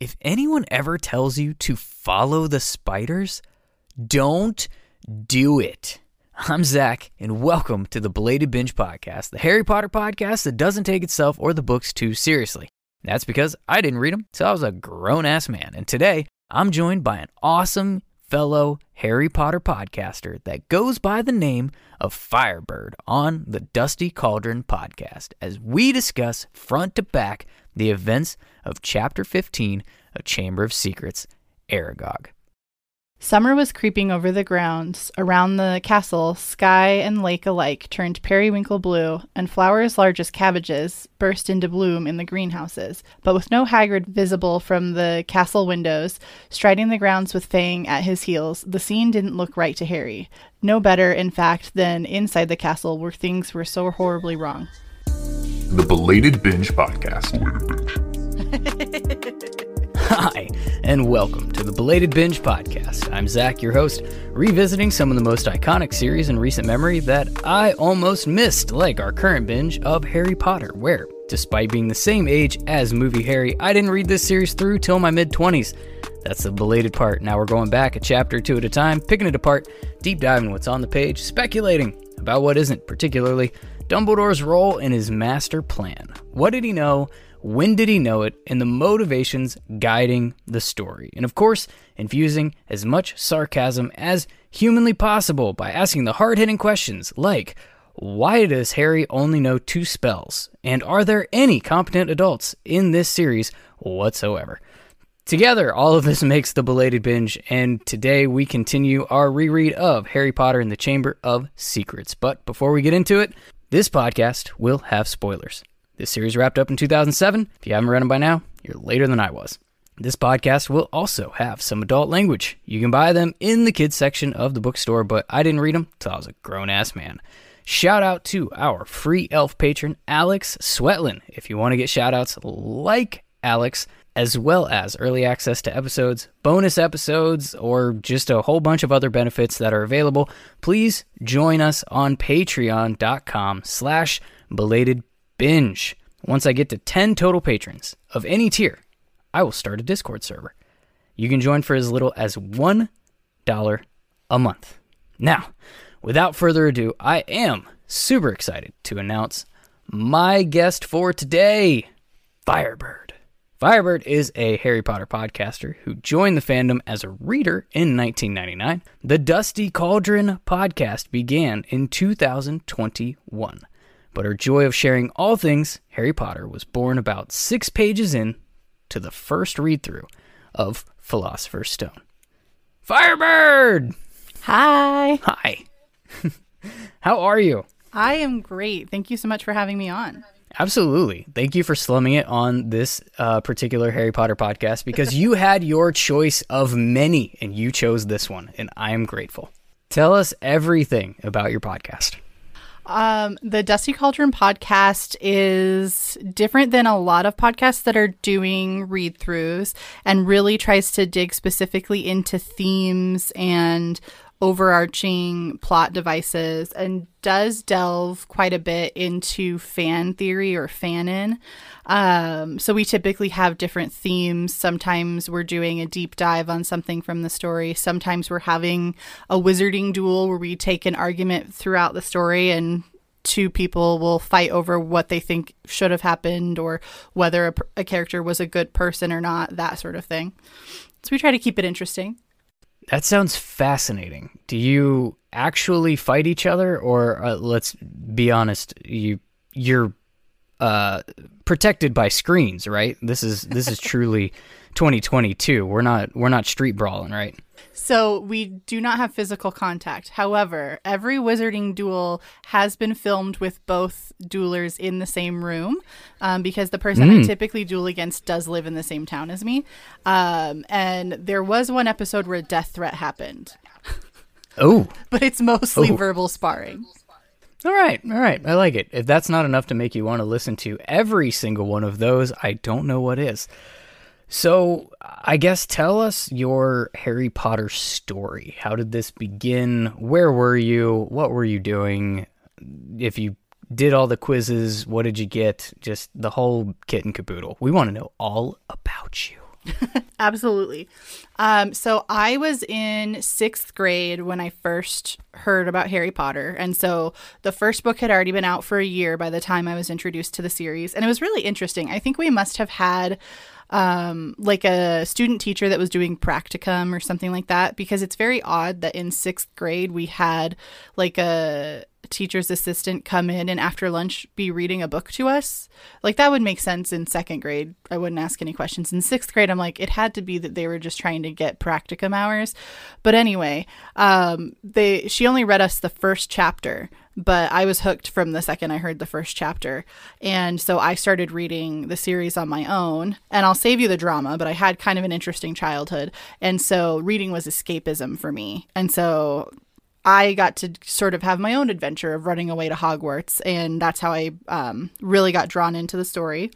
If anyone ever tells you to follow the spiders, don't do it. I'm Zach, and welcome to the Belated Binge Podcast, the Harry Potter podcast that doesn't take itself or the books too seriously. That's because I didn't read them till I was a grown ass man. And today, I'm joined by an awesome fellow Harry Potter podcaster that goes by the name of Fyrebyrd on the Dusty Caldron podcast as we discuss front to back the events of Chapter 15 of Chamber of Secrets, Aragog. Summer was creeping over the grounds. Around the castle, sky and lake alike turned periwinkle blue, and flowers large as cabbages burst into bloom in the greenhouses. But with no Hagrid visible from the castle windows, striding the grounds with Fang at his heels, the scene didn't look right to Harry. No better, in fact, than inside the castle where things were so horribly wrong. The Belated Binge Podcast. Hi, and welcome to the Belated Binge Podcast. I'm Zach, your host, revisiting some of the most iconic series in recent memory that I almost missed, like our current binge of Harry Potter, where, despite being the same age as movie Harry, I didn't read this series through till my mid 20s. That's the belated part. Now we're going back a chapter or two at a time, picking it apart, deep diving what's on the page, speculating about what isn't, particularly Dumbledore's role in his master plan. What did he know? When did he know it? And the motivations guiding the story. And of course, infusing as much sarcasm as humanly possible by asking the hard hitting questions like, why does Harry only know two spells? And are there any competent adults in this series whatsoever? Together, all of this makes the belated binge, and today we continue our reread of Harry Potter and the Chamber of Secrets. But before we get into it, this podcast will have spoilers. This series wrapped up in 2007. If you haven't read them by now, you're later than I was. This podcast will also have some adult language. You can buy them in the kids section of the bookstore, but I didn't read them till I was a grown ass man. Shout out to our free elf patron, Alex Swetlin. If you want to get shout outs like Alex, as well as early access to episodes, bonus episodes, or just a whole bunch of other benefits that are available, please join us on patreon.com slash belated binge. Once I get to 10 total patrons of any tier, I will start a Discord server. You can join for as little as $1 a month. Now, without further ado, I am super excited to announce my guest for today, Fyrebyrd. Fyrebyrd is a Harry Potter podcaster who joined the fandom as a reader in 1999. The Dusty Caldron podcast began in 2021 but her joy of sharing all things Harry Potter was born about six pages in to the first read through of Philosopher's Stone. Fyrebyrd! Hi. Hi. How are you? I am great. Thank you so much for having me on. Absolutely. Thank you for slumming it on this uh, particular Harry Potter podcast because you had your choice of many and you chose this one, and I am grateful. Tell us everything about your podcast. Um, the Dusty Caldron podcast is different than a lot of podcasts that are doing read throughs and really tries to dig specifically into themes and overarching plot devices and does delve quite a bit into fan theory or fanon. Um, so we typically have different themes. Sometimes we're doing a deep dive on something from the story. Sometimes we're having a wizarding duel where we take an argument throughout the story and two people will fight over what they think should have happened or whether a, a character was a good person or not, that sort of thing. So we try to keep it interesting. That sounds fascinating. Do you actually fight each other, or uh, let's be honest, you you're uh, protected by screens, right? This is this is truly 2022. We're not we're not street brawling, right? So we do not have physical contact. However, every wizarding duel has been filmed with both duelers in the same room um, because the person Mm. I typically duel against does live in the same town as me. Um, and there was one episode where a death threat happened, Oh, but it's mostly Oh. verbal sparring. all right, all right. I like it. If that's not enough to make you want to listen to every single one of those, I don't know what is. So, I guess tell us your Harry Potter story. How did this begin? Where were you? What were you doing? If you did all the quizzes, what did you get? Just the whole kit and caboodle. We want to know all about you. Absolutely. Um, so I was in sixth grade when I first heard about Harry Potter. And so the first book had already been out for a year by the time I was introduced to the series. And it was really interesting. I think we must have had um, like a student teacher that was doing practicum or something like that because it's very odd that in sixth grade we had like a teacher's assistant come in and after lunch be reading a book to us. Like that would make sense in second grade. I wouldn't ask any questions. In sixth grade, I'm like, it had to be that they were just trying to get practicum hours. But anyway, um, they she only read us the first chapter, but I was hooked from the second I heard the first chapter. And so I started reading the series on my own. And I'll save you the drama, but I had kind of an interesting childhood. And so reading was escapism for me. And so I got to sort of have my own adventure of running away to Hogwarts, and that's how I um, really got drawn into the story.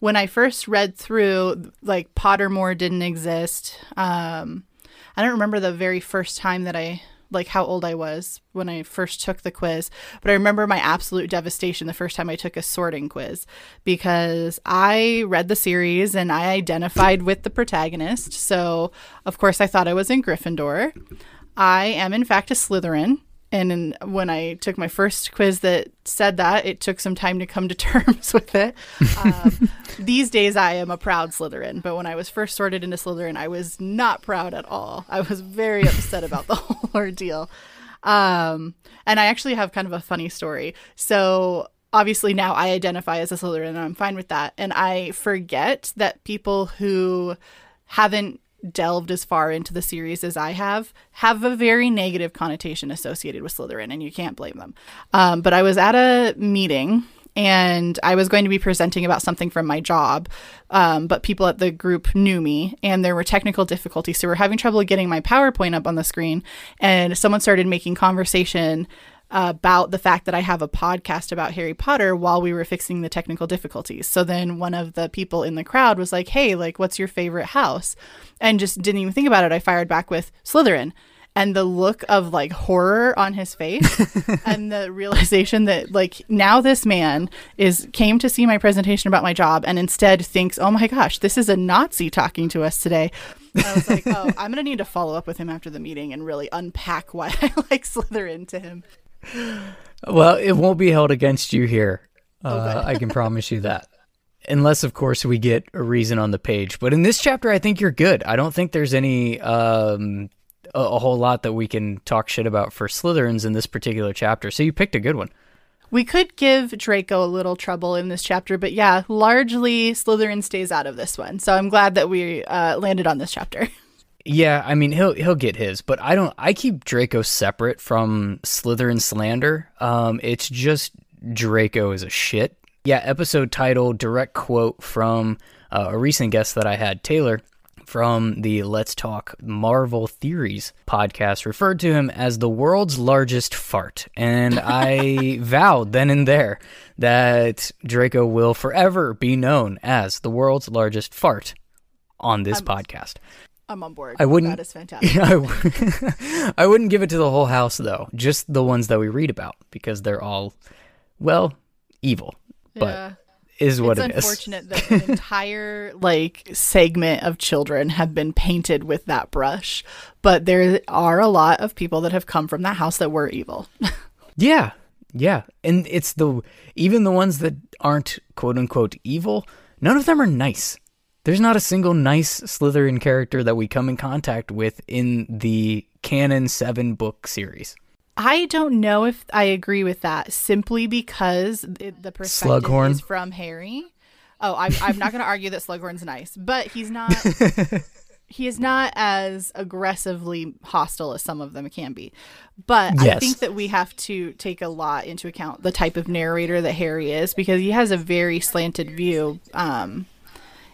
When I first read through, like Pottermore didn't exist. Um, I don't remember the very first time that I like how old I was when I first took the quiz, but I remember my absolute devastation the first time I took a sorting quiz because I read the series and I identified with the protagonist. So, of course, I thought I was in Gryffindor. I am, in fact, a Slytherin. And in, when I took my first quiz that said that, it took some time to come to terms with it. Um, these days, I am a proud Slytherin. But when I was first sorted into Slytherin, I was not proud at all. I was very upset about the whole ordeal. Um, and I actually have kind of a funny story. So obviously now I identify as a Slytherin and I'm fine with that. And I forget that people who haven't delved as far into the series as I have, have a very negative connotation associated with Slytherin, and you can't blame them. Um, but I was at a meeting and I was going to be presenting about something from my job, um, but people at the group knew me, and there were technical difficulties, so we're having trouble getting my PowerPoint up on the screen. And someone started making conversation about the fact that I have a podcast about Harry Potter while we were fixing the technical difficulties. So then one of the people in the crowd was like, "Hey, like what's your favorite house?" And just didn't even think about it. I fired back with Slytherin. And the look of like horror on his face and the realization that like now this man is came to see my presentation about my job and instead thinks, "Oh my gosh, this is a Nazi talking to us today." I was like, "Oh, I'm going to need to follow up with him after the meeting and really unpack why I like Slytherin to him." Well, it won't be held against you here. Uh, Okay. I can promise you that. Unless, of course, we get a reason on the page. But in this chapter, I think you're good. I don't think there's any um, a, a whole lot that we can talk shit about for Slytherins in this particular chapter. So you picked a good one. We could give Draco a little trouble in this chapter, but yeah, largely Slytherin stays out of this one. So I'm glad that we uh, landed on this chapter. Yeah, I mean he'll he'll get his, but I don't. I keep Draco separate from Slytherin slander. Um, it's just Draco is a shit. Yeah, episode title direct quote from uh, a recent guest that I had, Taylor, from the Let's Talk Marvel Theories podcast, referred to him as the world's largest fart, and I vowed then and there that Draco will forever be known as the world's largest fart on this podcast. I'm on board. I wouldn't- That is fantastic. I, w- I wouldn't give it to the whole house though, just the ones that we read about because they're all, well, evil. But Yeah. is what it's it is. unfortunate that an entire like segment of children have been painted with that brush, but there are a lot of people that have come from that house that were evil. Yeah, yeah, and it's the even the ones that aren't quote unquote evil. None of them are nice. There's not a single nice Slytherin character that we come in contact with in the canon seven book series. I don't know if I agree with that simply because the perspective Slughorn? is from Harry. Oh, I'm, I'm not going to argue that Slughorn's nice, but he's not. he is not as aggressively hostile as some of them can be. But I think that we have to take a lot into account the type of narrator that Harry is because he has a very slanted view. Um,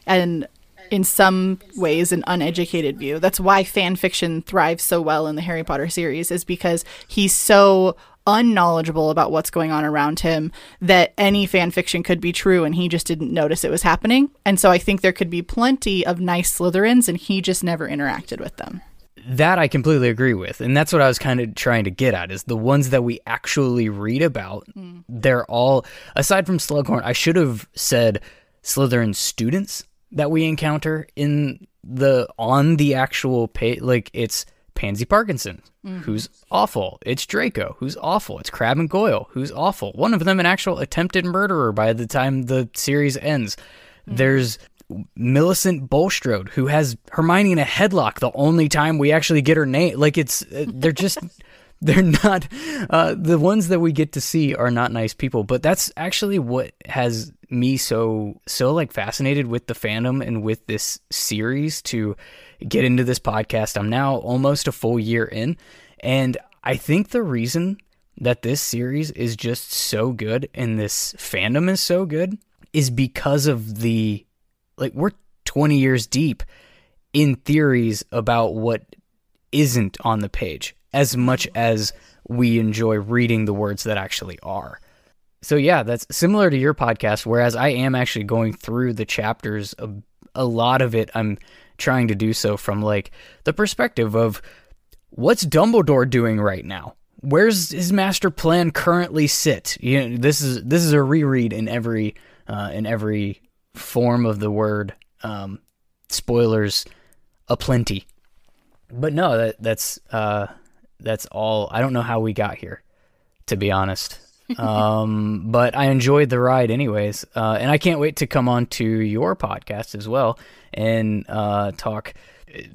and in some ways an uneducated view. That's why fan fiction thrives so well in the Harry Potter series is because he's so unknowledgeable about what's going on around him that any fan fiction could be true and he just didn't notice it was happening. And so I think there could be plenty of nice Slytherins and he just never interacted with them. That I completely agree with. And that's what I was kind of trying to get at is the ones that we actually read about, mm. they're all aside from Slughorn, I should have said Slytherin students that we encounter in the on the actual page, like it's Pansy Parkinson, who's awful. It's Draco, who's awful. It's Crabbe and Goyle, who's awful. One of them an actual attempted murderer by the time the series ends. There's Millicent Bulstrode, who has Hermione in a headlock the only time we actually get her name. Like it's uh, they're just they're not uh, the ones that we get to see are not nice people. But that's actually what has me so so like fascinated with the fandom and with this series to get into this podcast. I'm now almost a full year in, and I think the reason that this series is just so good and this fandom is so good is because of the like we're 20 years deep in theories about what isn't on the page as much as we enjoy reading the words that actually are. So yeah, that's similar to your podcast whereas I am actually going through the chapters a, a lot of it I'm trying to do so from like the perspective of what's Dumbledore doing right now? Where's his master plan currently sit? You know, this is this is a reread in every uh, in every form of the word. Um, spoilers aplenty. But no, that that's uh, that's all. I don't know how we got here, to be honest. um, but I enjoyed the ride anyways, uh, and I can't wait to come on to your podcast as well and uh, talk.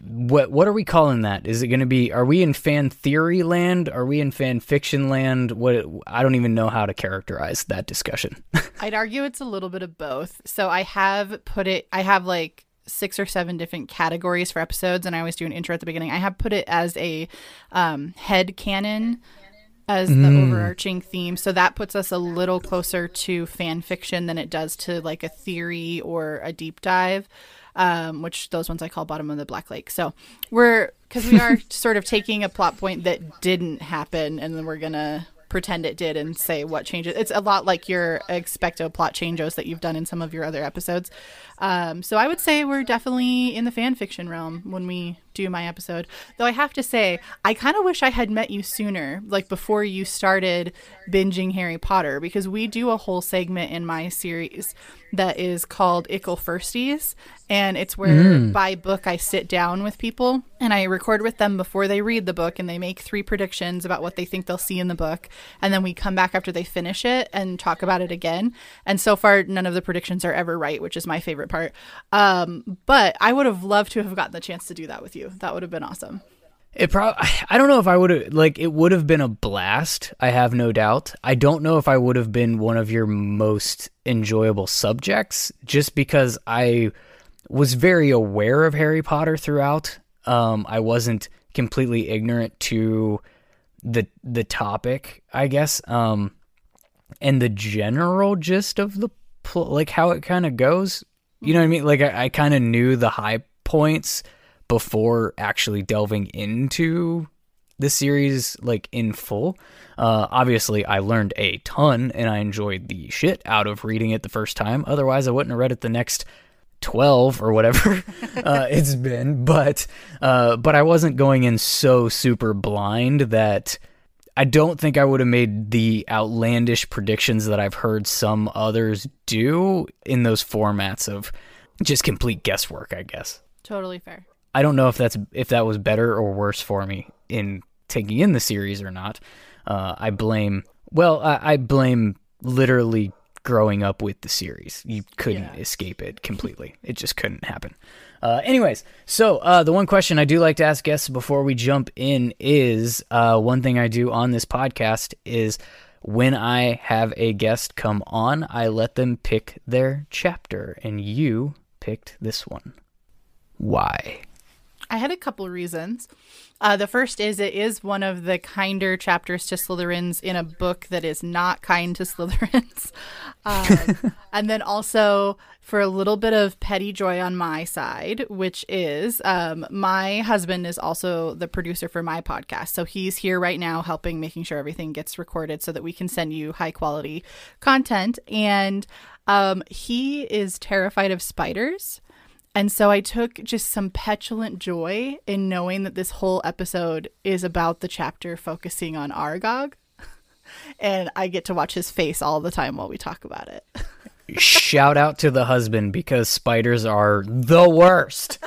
What what are we calling that? Is it going to be? Are we in fan theory land? Are we in fan fiction land? What I don't even know how to characterize that discussion. I'd argue it's a little bit of both. So I have put it, I have like six or seven different categories for episodes, and I always do an intro at the beginning. I have put it as a um, head canon as the overarching theme. So that puts us a little closer to fan fiction than it does to like a theory or a deep dive, um, which those ones I call bottom of the Black Lake. So we're, because we are sort of taking a plot point that didn't happen and then we're going to pretend it did and say what changes. It's a lot like your expecto plot changes that you've done in some of your other episodes. Um, so I would say we're definitely in the fan fiction realm when we do my episode. Though I have to say, I kind of wish I had met you sooner, like before you started binging Harry Potter, because we do a whole segment in my series that is called Ickle Firsties. And it's where by book I sit down with people and I record with them before they read the book and they make three predictions about what they think they'll see in the book. And then we come back after they finish it and talk about it again. And so far, none of the predictions are ever right, which is my favorite part. Um, but I would have loved to have gotten the chance to do that with you. That would have been awesome. It probably I don't know if I would have like it would have been a blast, I have no doubt. I don't know if I would have been one of your most enjoyable subjects just because I was very aware of Harry Potter throughout. Um I wasn't completely ignorant to the the topic, I guess. Um and the general gist of the pl- like how it kind of goes. You know what I mean? Like I, I kind of knew the high points before actually delving into the series like in full. Uh, obviously, I learned a ton and I enjoyed the shit out of reading it the first time. Otherwise, I wouldn't have read it the next 12 or whatever uh, it's been. But uh, but I wasn't going in so super blind that I don't think I would have made the outlandish predictions that I've heard some others do in those formats of just complete guesswork, I guess. Totally fair. I don't know if that's if that was better or worse for me in taking in the series or not. Uh, I blame well, I, I blame literally growing up with the series. You couldn't Yeah. escape it completely. it just couldn't happen. Uh, anyways, so uh, the one question I do like to ask guests before we jump in is uh, one thing I do on this podcast is when I have a guest come on, I let them pick their chapter, and you picked this one. Why? I had a couple reasons. Uh, the first is it is one of the kinder chapters to Slytherins in a book that is not kind to Slytherins. Um, and then also for a little bit of petty joy on my side, which is um, my husband is also the producer for my podcast. So he's here right now helping making sure everything gets recorded so that we can send you high quality content. And um, he is terrified of spiders. And so I took just some petulant joy in knowing that this whole episode is about the chapter focusing on Aragog. And I get to watch his face all the time while we talk about it. Shout out to the husband because spiders are the worst.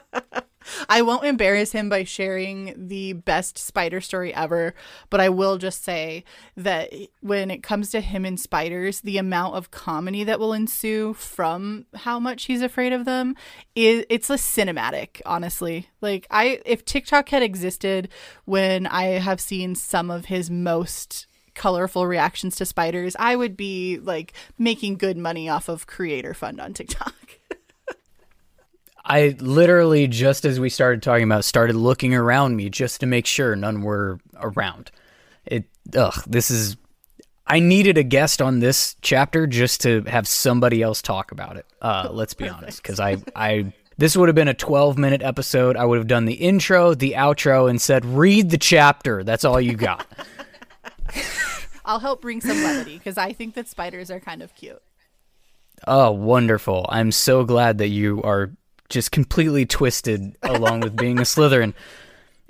I won't embarrass him by sharing the best spider story ever, but I will just say that when it comes to him and spiders, the amount of comedy that will ensue from how much he's afraid of them is it's a cinematic, honestly. Like I if TikTok had existed when I have seen some of his most colorful reactions to spiders, I would be like making good money off of creator fund on TikTok. I literally just as we started talking about started looking around me just to make sure none were around. It ugh, this is I needed a guest on this chapter just to have somebody else talk about it. Uh, let's be honest, because I I this would have been a 12 minute episode. I would have done the intro, the outro, and said, "Read the chapter." That's all you got. I'll help bring some levity because I think that spiders are kind of cute. Oh, wonderful! I'm so glad that you are just completely twisted along with being a Slytherin.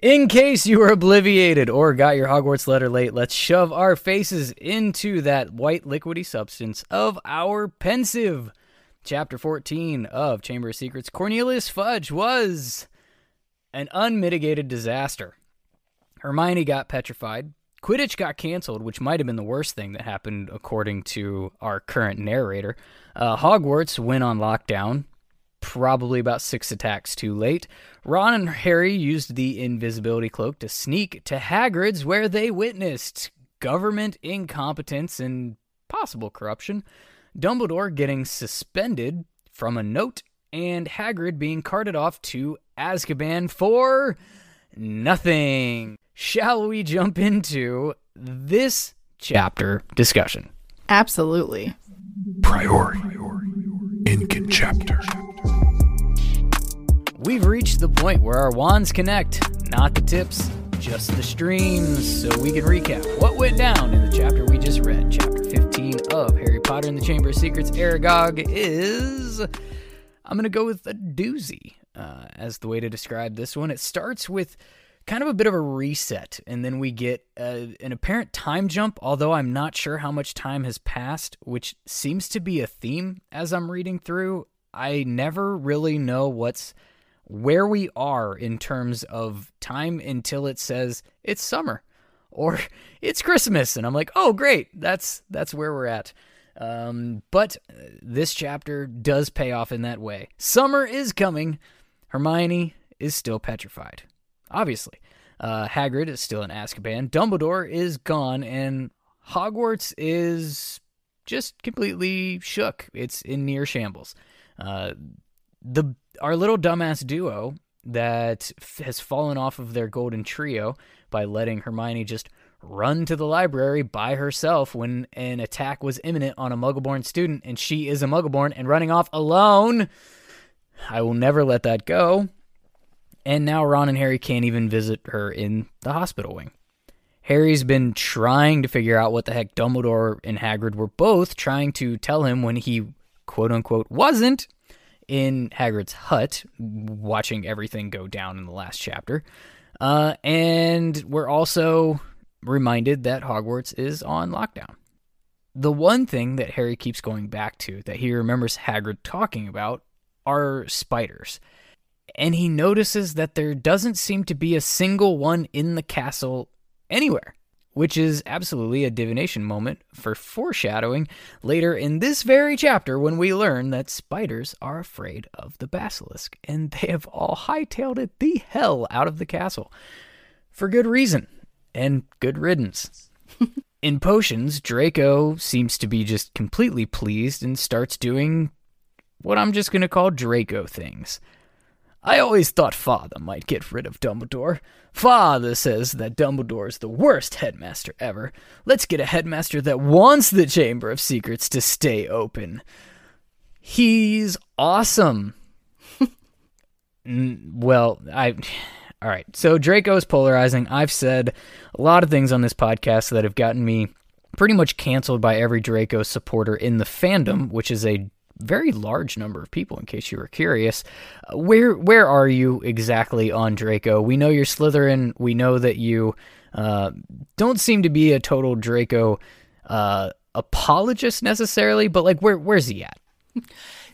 In case you were obliviated or got your Hogwarts letter late, let's shove our faces into that white liquidy substance of our Pensieve. Chapter 14 of Chamber of Secrets Cornelius Fudge was an unmitigated disaster. Hermione got petrified. Quidditch got canceled, which might have been the worst thing that happened according to our current narrator. Uh, Hogwarts went on lockdown probably about six attacks too late. Ron and Harry used the invisibility cloak to sneak to Hagrid's, where they witnessed government incompetence and possible corruption, Dumbledore getting suspended from a note, and Hagrid being carted off to Azkaban for nothing. Shall we jump into this chapter discussion? Absolutely. Priori Incantatem chapter. We've reached the point where our wands connect, not the tips, just the streams, so we can recap what went down in the chapter we just read. Chapter 15 of Harry Potter and the Chamber of Secrets Aragog is. I'm going to go with a doozy uh, as the way to describe this one. It starts with kind of a bit of a reset, and then we get uh, an apparent time jump, although I'm not sure how much time has passed, which seems to be a theme as I'm reading through. I never really know what's where we are in terms of time until it says it's summer or it's Christmas and I'm like, "Oh, great. That's that's where we're at." Um, but this chapter does pay off in that way. Summer is coming. Hermione is still petrified. Obviously. Uh, Hagrid is still in Azkaban. Dumbledore is gone and Hogwarts is just completely shook. It's in near shambles. Uh, the our little dumbass duo that f- has fallen off of their golden trio by letting Hermione just run to the library by herself when an attack was imminent on a Muggleborn student and she is a Muggleborn and running off alone. I will never let that go. And now Ron and Harry can't even visit her in the hospital wing. Harry's been trying to figure out what the heck Dumbledore and Hagrid were both trying to tell him when he quote unquote wasn't in Hagrid's hut, watching everything go down in the last chapter. Uh, and we're also reminded that Hogwarts is on lockdown. The one thing that Harry keeps going back to that he remembers Hagrid talking about are spiders. And he notices that there doesn't seem to be a single one in the castle anywhere which is absolutely a divination moment for foreshadowing later in this very chapter when we learn that spiders are afraid of the basilisk and they have all hightailed it the hell out of the castle. For good reason and good riddance. in potions, Draco seems to be just completely pleased and starts doing what I'm just going to call Draco things. I always thought Father might get rid of Dumbledore. Father says that Dumbledore's the worst headmaster ever. Let's get a headmaster that wants the Chamber of Secrets to stay open. He's awesome. well, I. All right. So Draco's polarizing. I've said a lot of things on this podcast that have gotten me pretty much canceled by every Draco supporter in the fandom, which is a very large number of people. In case you were curious, uh, where where are you exactly on Draco? We know you're Slytherin. We know that you uh, don't seem to be a total Draco uh, apologist necessarily, but like where where's he at?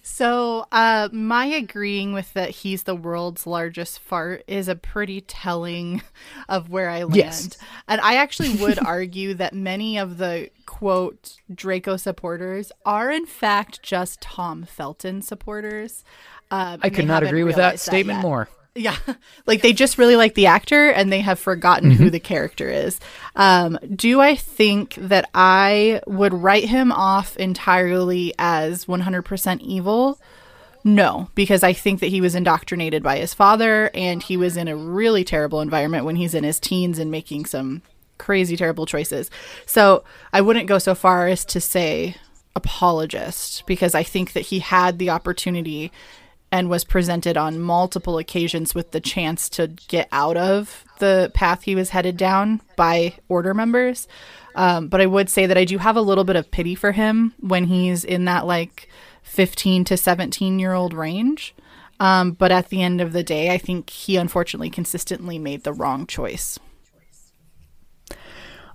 So, uh, my agreeing with that he's the world's largest fart is a pretty telling of where I land. Yes. And I actually would argue that many of the quote Draco supporters are in fact just Tom Felton supporters. Um, I could not agree with that statement yet. more. Yeah. Like they just really like the actor and they have forgotten Mm-hmm. who the character is. Um, do I think that I would write him off entirely as 100% evil? No, because I think that he was indoctrinated by his father and he was in a really terrible environment when he's in his teens and making some crazy, terrible choices. So I wouldn't go so far as to say apologist because I think that he had the opportunity and was presented on multiple occasions with the chance to get out of the path he was headed down by order members. Um, but I would say that I do have a little bit of pity for him when he's in that like 15 to 17 year old range. Um, but at the end of the day, I think he unfortunately consistently made the wrong choice.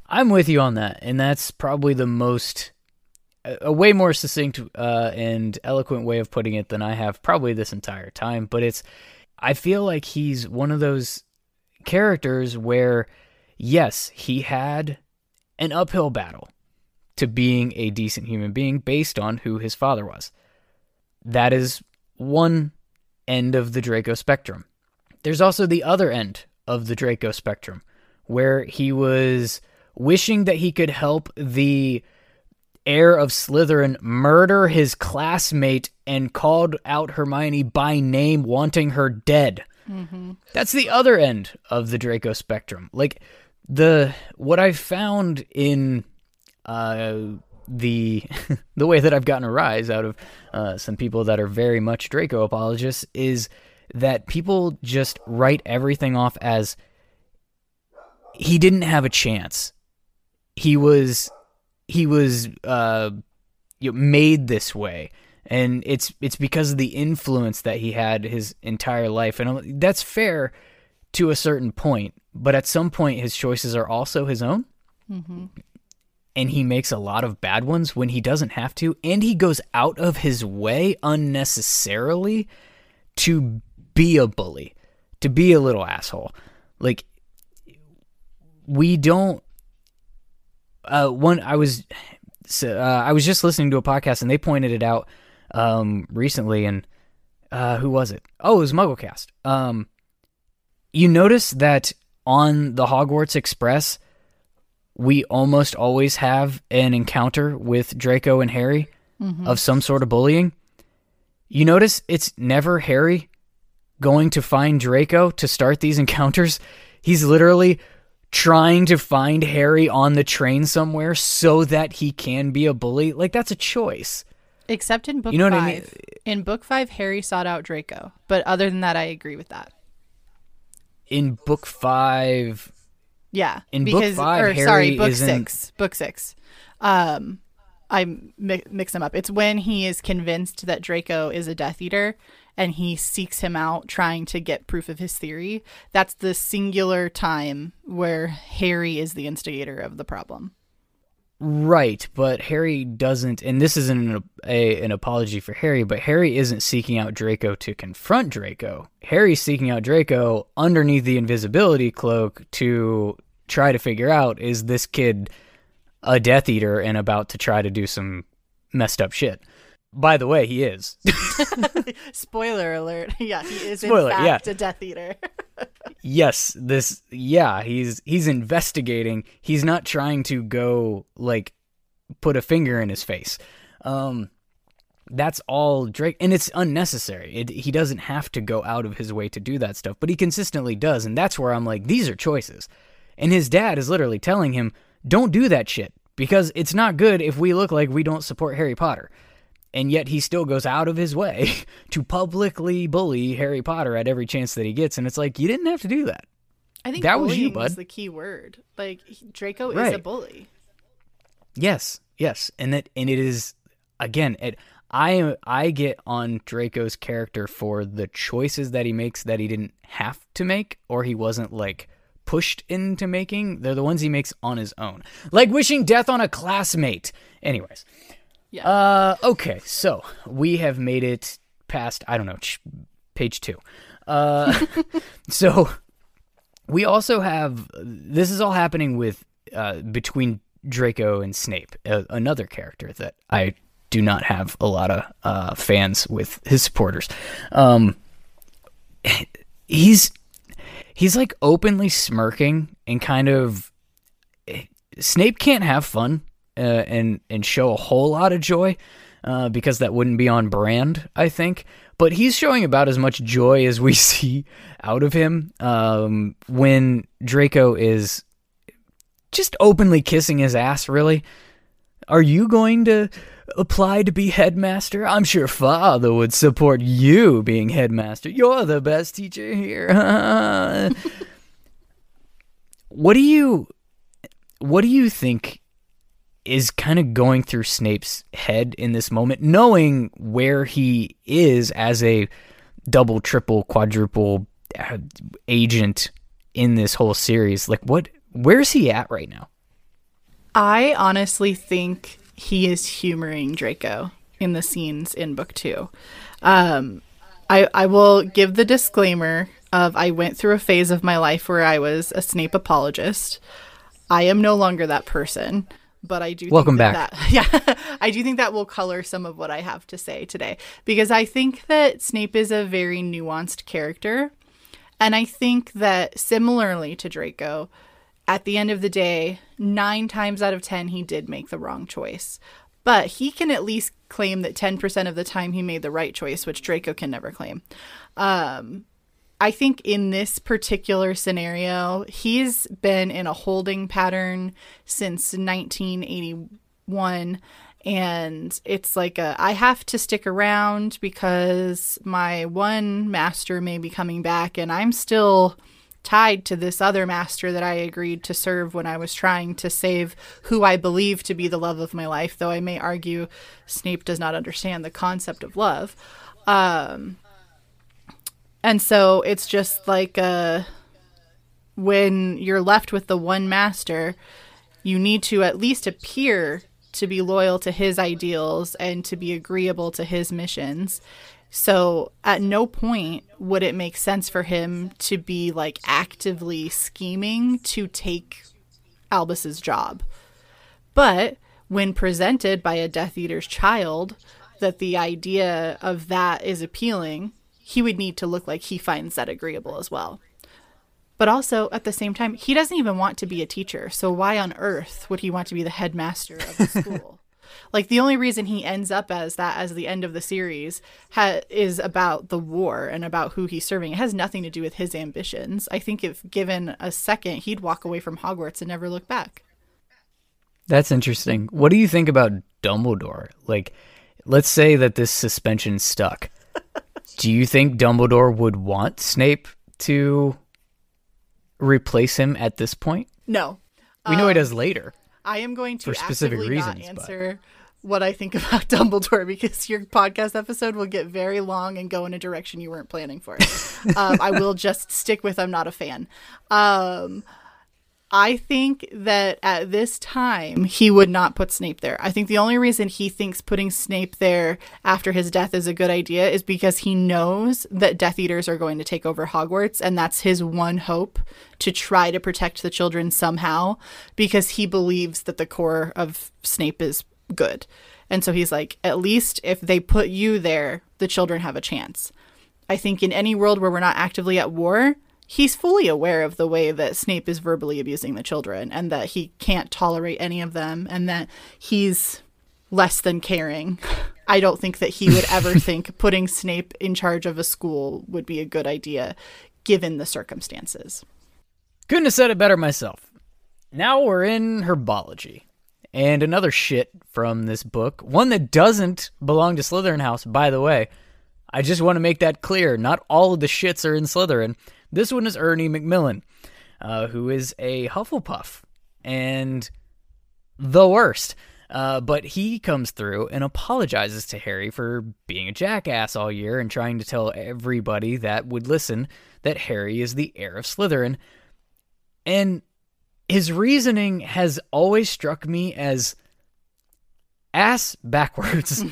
I'm with you on that, and that's probably the most a way more succinct uh, and eloquent way of putting it than I have probably this entire time. But it's I feel like he's one of those characters where yes, he had an uphill battle to being a decent human being based on who his father was. That is one end of the Draco spectrum. There's also the other end of the Draco spectrum where he was wishing that he could help the heir of Slytherin murder his classmate and called out Hermione by name, wanting her dead. That's the other end of the Draco spectrum. Like the what I've found in uh, the the way that I've gotten a rise out of uh, some people that are very much Draco apologists is that people just write everything off as he didn't have a chance. He was he was uh, you know, made this way, and it's it's because of the influence that he had his entire life, and that's fair to a certain point. But at some point, his choices are also his own. And he makes a lot of bad ones when he doesn't have to. And he goes out of his way unnecessarily to be a bully to be a little asshole. Like we don't uh one i was uh, i was just listening to a podcast and they pointed it out um recently and uh who was it oh it was mugglecast um you notice that on the hogwarts express we almost always have an encounter with Draco and Harry of some sort of bullying. You notice it's never Harry going to find Draco to start these encounters. He's literally trying to find Harry on the train somewhere so that he can be a bully. Like that's a choice. Except in book You know what five. I mean? In book five, Harry sought out Draco. But other than that, I agree with that. In book 5, Yeah. In book five, or, Harry sorry, book six. Book six. Um, I mix them up. It's when he is convinced that Draco is a Death Eater, and he seeks him out, trying to get proof of his theory. That's the singular time where Harry is the instigator of the problem. Right, but Harry doesn't, and this isn't an, a, an apology for Harry, but Harry isn't seeking out Draco to confront Draco. Harry's seeking out Draco underneath the invisibility cloak to try to figure out is this kid a Death Eater and about to try to do some messed up shit. By the way, he is. Spoiler alert. Yeah, he is Spoiler, in yeah. fact a Death Eater. yes, this yeah, he's he's investigating. He's not trying to go like put a finger in his face. Um that's all Drake and it's unnecessary. It, he doesn't have to go out of his way to do that stuff, but he consistently does and that's where I'm like these are choices. And his dad is literally telling him, "Don't do that shit because it's not good if we look like we don't support Harry Potter." And yet he still goes out of his way to publicly bully Harry Potter at every chance that he gets. And it's like, you didn't have to do that. I think That was you, bud. the key word. Like Draco is a bully. Yes, yes, and that and it is again. It I I get on Draco's character for the choices that he makes that he didn't have to make or he wasn't like pushed into making. They're the ones he makes on his own, like wishing death on a classmate. Anyways, Yeah. Uh, okay, so we have made it past I don't know ch- page two. Uh, so we also have this is all happening with uh, between Draco and Snape, uh, another character that I do not have a lot of uh, fans with his supporters. Um, he's he's like openly smirking and kind of Snape can't have fun uh, and and show a whole lot of joy uh, because that wouldn't be on brand, I think. But he's showing about as much joy as we see out of him um, when Draco is just openly kissing his ass. Really, are you going to apply to be headmaster? I'm sure father would support you being headmaster. You're the best teacher here. what do you what do you think is kind of going through Snape's head in this moment, knowing where he is as a double, triple, quadruple uh, agent in this whole series? Like, what? Where's he at right now? I honestly think he is humoring Draco in the scenes in book two. Um, I I will give the disclaimer of I went through a phase of my life where I was a Snape apologist. I am no longer that person, but I do. Welcome think back. That, yeah, I do think that will color some of what I have to say today because I think that Snape is a very nuanced character, and I think that similarly to Draco, at the end of the day, nine times out of ten he did make the wrong choice. But he can at least claim that 10% of the time he made the right choice, which Draco can never claim. Um, I think in this particular scenario, he's been in a holding pattern since 1981. And it's like a, I have to stick around because my one master may be coming back, and I'm still tied to this other master that I agreed to serve when I was trying to save who I believe to be the love of my life, though I may argue Snape does not understand the concept of love. Um, and so it's just like uh, when you're left with the one master, you need to at least appear to be loyal to his ideals and to be agreeable to his missions. So at no point would it make sense for him to be like actively scheming to take Albus's job. But when presented by a Death Eater's child, that the idea of that is appealing, he would need to look like he finds that agreeable as well. But also, at the same time, he doesn't even want to be a teacher. So why on earth would he want to be the headmaster of the school? like the only reason he ends up as that as the end of the series ha- is about the war and about who he's serving. It has nothing to do with his ambitions. I think if given a second, he'd walk away from Hogwarts and never look back. That's interesting. What do you think about Dumbledore? Like, let's say that this suspension stuck. Do you think Dumbledore would want Snape to replace him at this point? No. We know he does later. I am going to For specific reasons, not but- answer what I think about Dumbledore because your podcast episode will get very long and go in a direction you weren't planning for. um, I will just stick with I'm not a fan. Um, I think that at this time he would not put Snape there. I think the only reason he thinks putting Snape there after his death is a good idea is because he knows that Death Eaters are going to take over Hogwarts and that's his one hope to try to protect the children somehow because he believes that the core of Snape is good. And so he's like, at least if they put you there, the children have a chance. I think in any world where we're not actively at war, he's fully aware of the way that Snape is verbally abusing the children and that he can't tolerate any of them and that he's less than caring. I don't think that he would ever think putting Snape in charge of a school would be a good idea given the circumstances. Couldn't have said it better myself. Now we're in herbology. And another shit from this book, one that doesn't belong to Slytherin House, by the way. I just want to make that clear. Not all of the shits are in Slytherin. This one is Ernie Macmillan, uh, who is a Hufflepuff and the worst. Uh, but he comes through and apologizes to Harry for being a jackass all year and trying to tell everybody that would listen that Harry is the heir of Slytherin. And his reasoning has always struck me as ass backwards.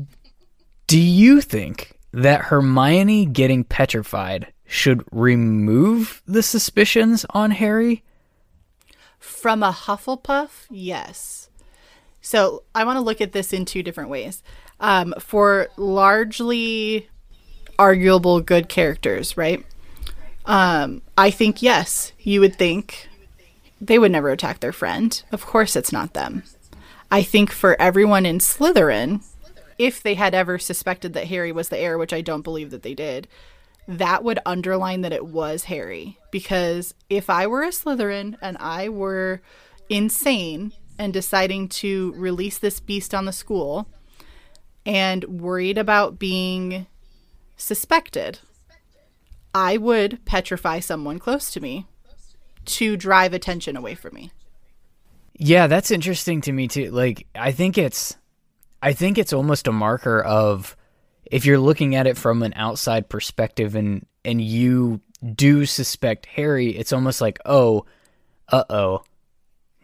Do you think that Hermione getting petrified should remove the suspicions on Harry? From a Hufflepuff, yes. So I want to look at this in two different ways. Um, for largely arguable good characters, right? Um, I think yes, you would think they would never attack their friend. Of course, it's not them. I think for everyone in Slytherin, if they had ever suspected that Harry was the heir, which I don't believe that they did, that would underline that it was Harry. Because if I were a Slytherin and I were insane and deciding to release this beast on the school and worried about being suspected, I would petrify someone close to me to drive attention away from me. Yeah, that's interesting to me too. Like I think it's I think it's almost a marker of if you're looking at it from an outside perspective and and you do suspect Harry, it's almost like, "Oh, uh-oh.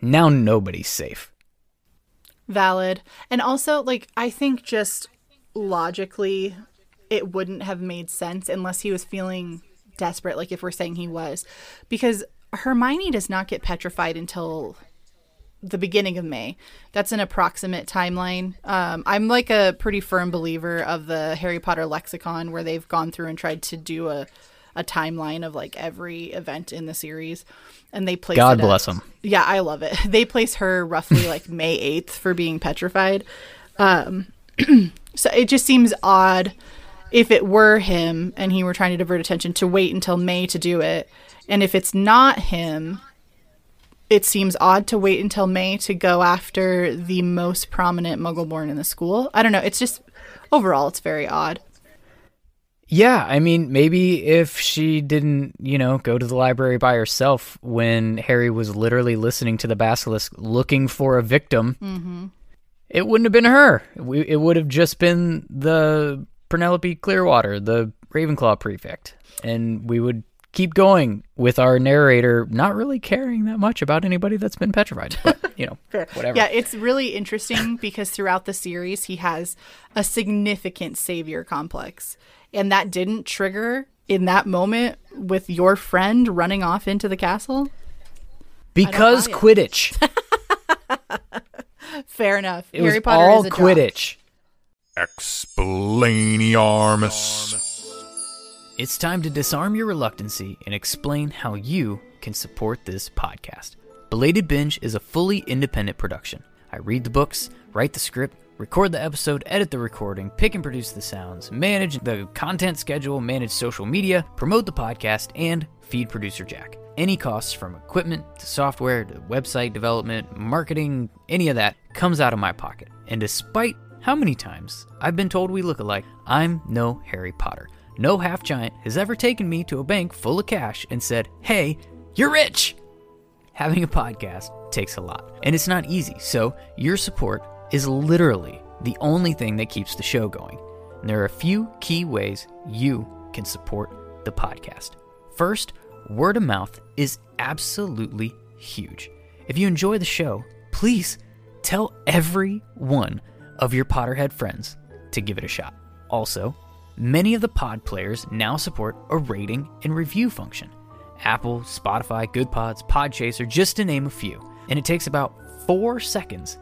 Now nobody's safe." Valid. And also like I think just logically it wouldn't have made sense unless he was feeling desperate like if we're saying he was because Hermione does not get petrified until the beginning of May. That's an approximate timeline. Um, I'm like a pretty firm believer of the Harry Potter lexicon where they've gone through and tried to do a, a timeline of like every event in the series. And they place God bless them. Yeah, I love it. They place her roughly like May 8th for being petrified. Um, so it just seems odd if it were him and he were trying to divert attention to wait until May to do it. And if it's not him, it seems odd to wait until May to go after the most prominent muggle born in the school. I don't know. It's just overall, it's very odd. Yeah, I mean, maybe if she didn't, you know, go to the library by herself when Harry was literally listening to the basilisk looking for a victim, mm-hmm. it wouldn't have been her. It would have just been the Penelope Clearwater, the Ravenclaw prefect. And we would keep going with our narrator not really caring that much about anybody that's been petrified. But, you know, whatever. Yeah, it's really interesting because throughout the series, he has a significant savior complex. And that didn't trigger in that moment with your friend running off into the castle. because. Quidditch. Fair enough. It Harry was Potter all is a jock. Quidditch. Explainiarmus. It's time to disarm your reluctancy and explain how you can support this podcast. Belated Binge is a fully independent production. I read the books, write the script, record the episode, edit the recording, pick and produce the sounds, manage the content schedule, manage social media, promote the podcast, and feed producer Jack. Any costs from equipment to software to website development, marketing, any of that comes out of my pocket. And despite how many times I've been told we look alike, I'm no Harry Potter. No half giant has ever taken me to a bank full of cash and said, Hey, you're rich! Having a podcast takes a lot, and it's not easy, so your support is literally the only thing that keeps the show going. And there are a few key ways you can support the podcast. First, word of mouth is absolutely huge. If you enjoy the show, please tell every one of your Potterhead friends to give it a shot. Also, many of the pod players now support a rating and review function. Apple, Spotify, GoodPods, Podchaser, just to name a few. And it takes about four seconds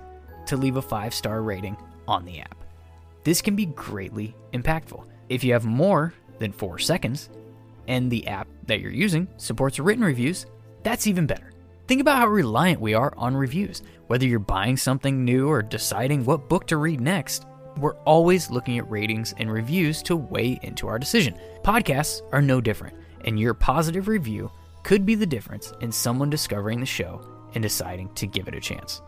to leave a five star rating on the app. This can be greatly impactful. If you have more than four seconds and the app that you're using supports written reviews, that's even better. Think about how reliant we are on reviews. Whether you're buying something new or deciding what book to read next, we're always looking at ratings and reviews to weigh into our decision. Podcasts are no different, and your positive review could be the difference in someone discovering the show and deciding to give it a chance.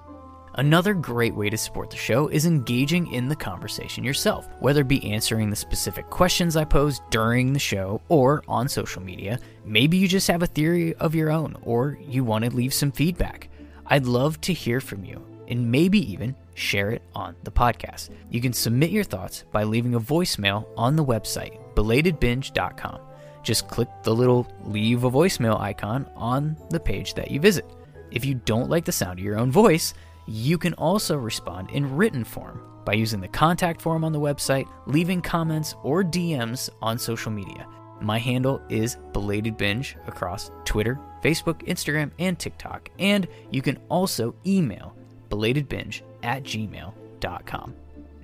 Another great way to support the show is engaging in the conversation yourself, whether it be answering the specific questions I pose during the show or on social media. Maybe you just have a theory of your own or you want to leave some feedback. I'd love to hear from you and maybe even share it on the podcast. You can submit your thoughts by leaving a voicemail on the website, belatedbinge.com. Just click the little leave a voicemail icon on the page that you visit. If you don't like the sound of your own voice, You can also respond in written form by using the contact form on the website, leaving comments or DMs on social media. My handle is Belated Binge across Twitter, Facebook, Instagram, and TikTok. And you can also email belatedbinge at gmail.com.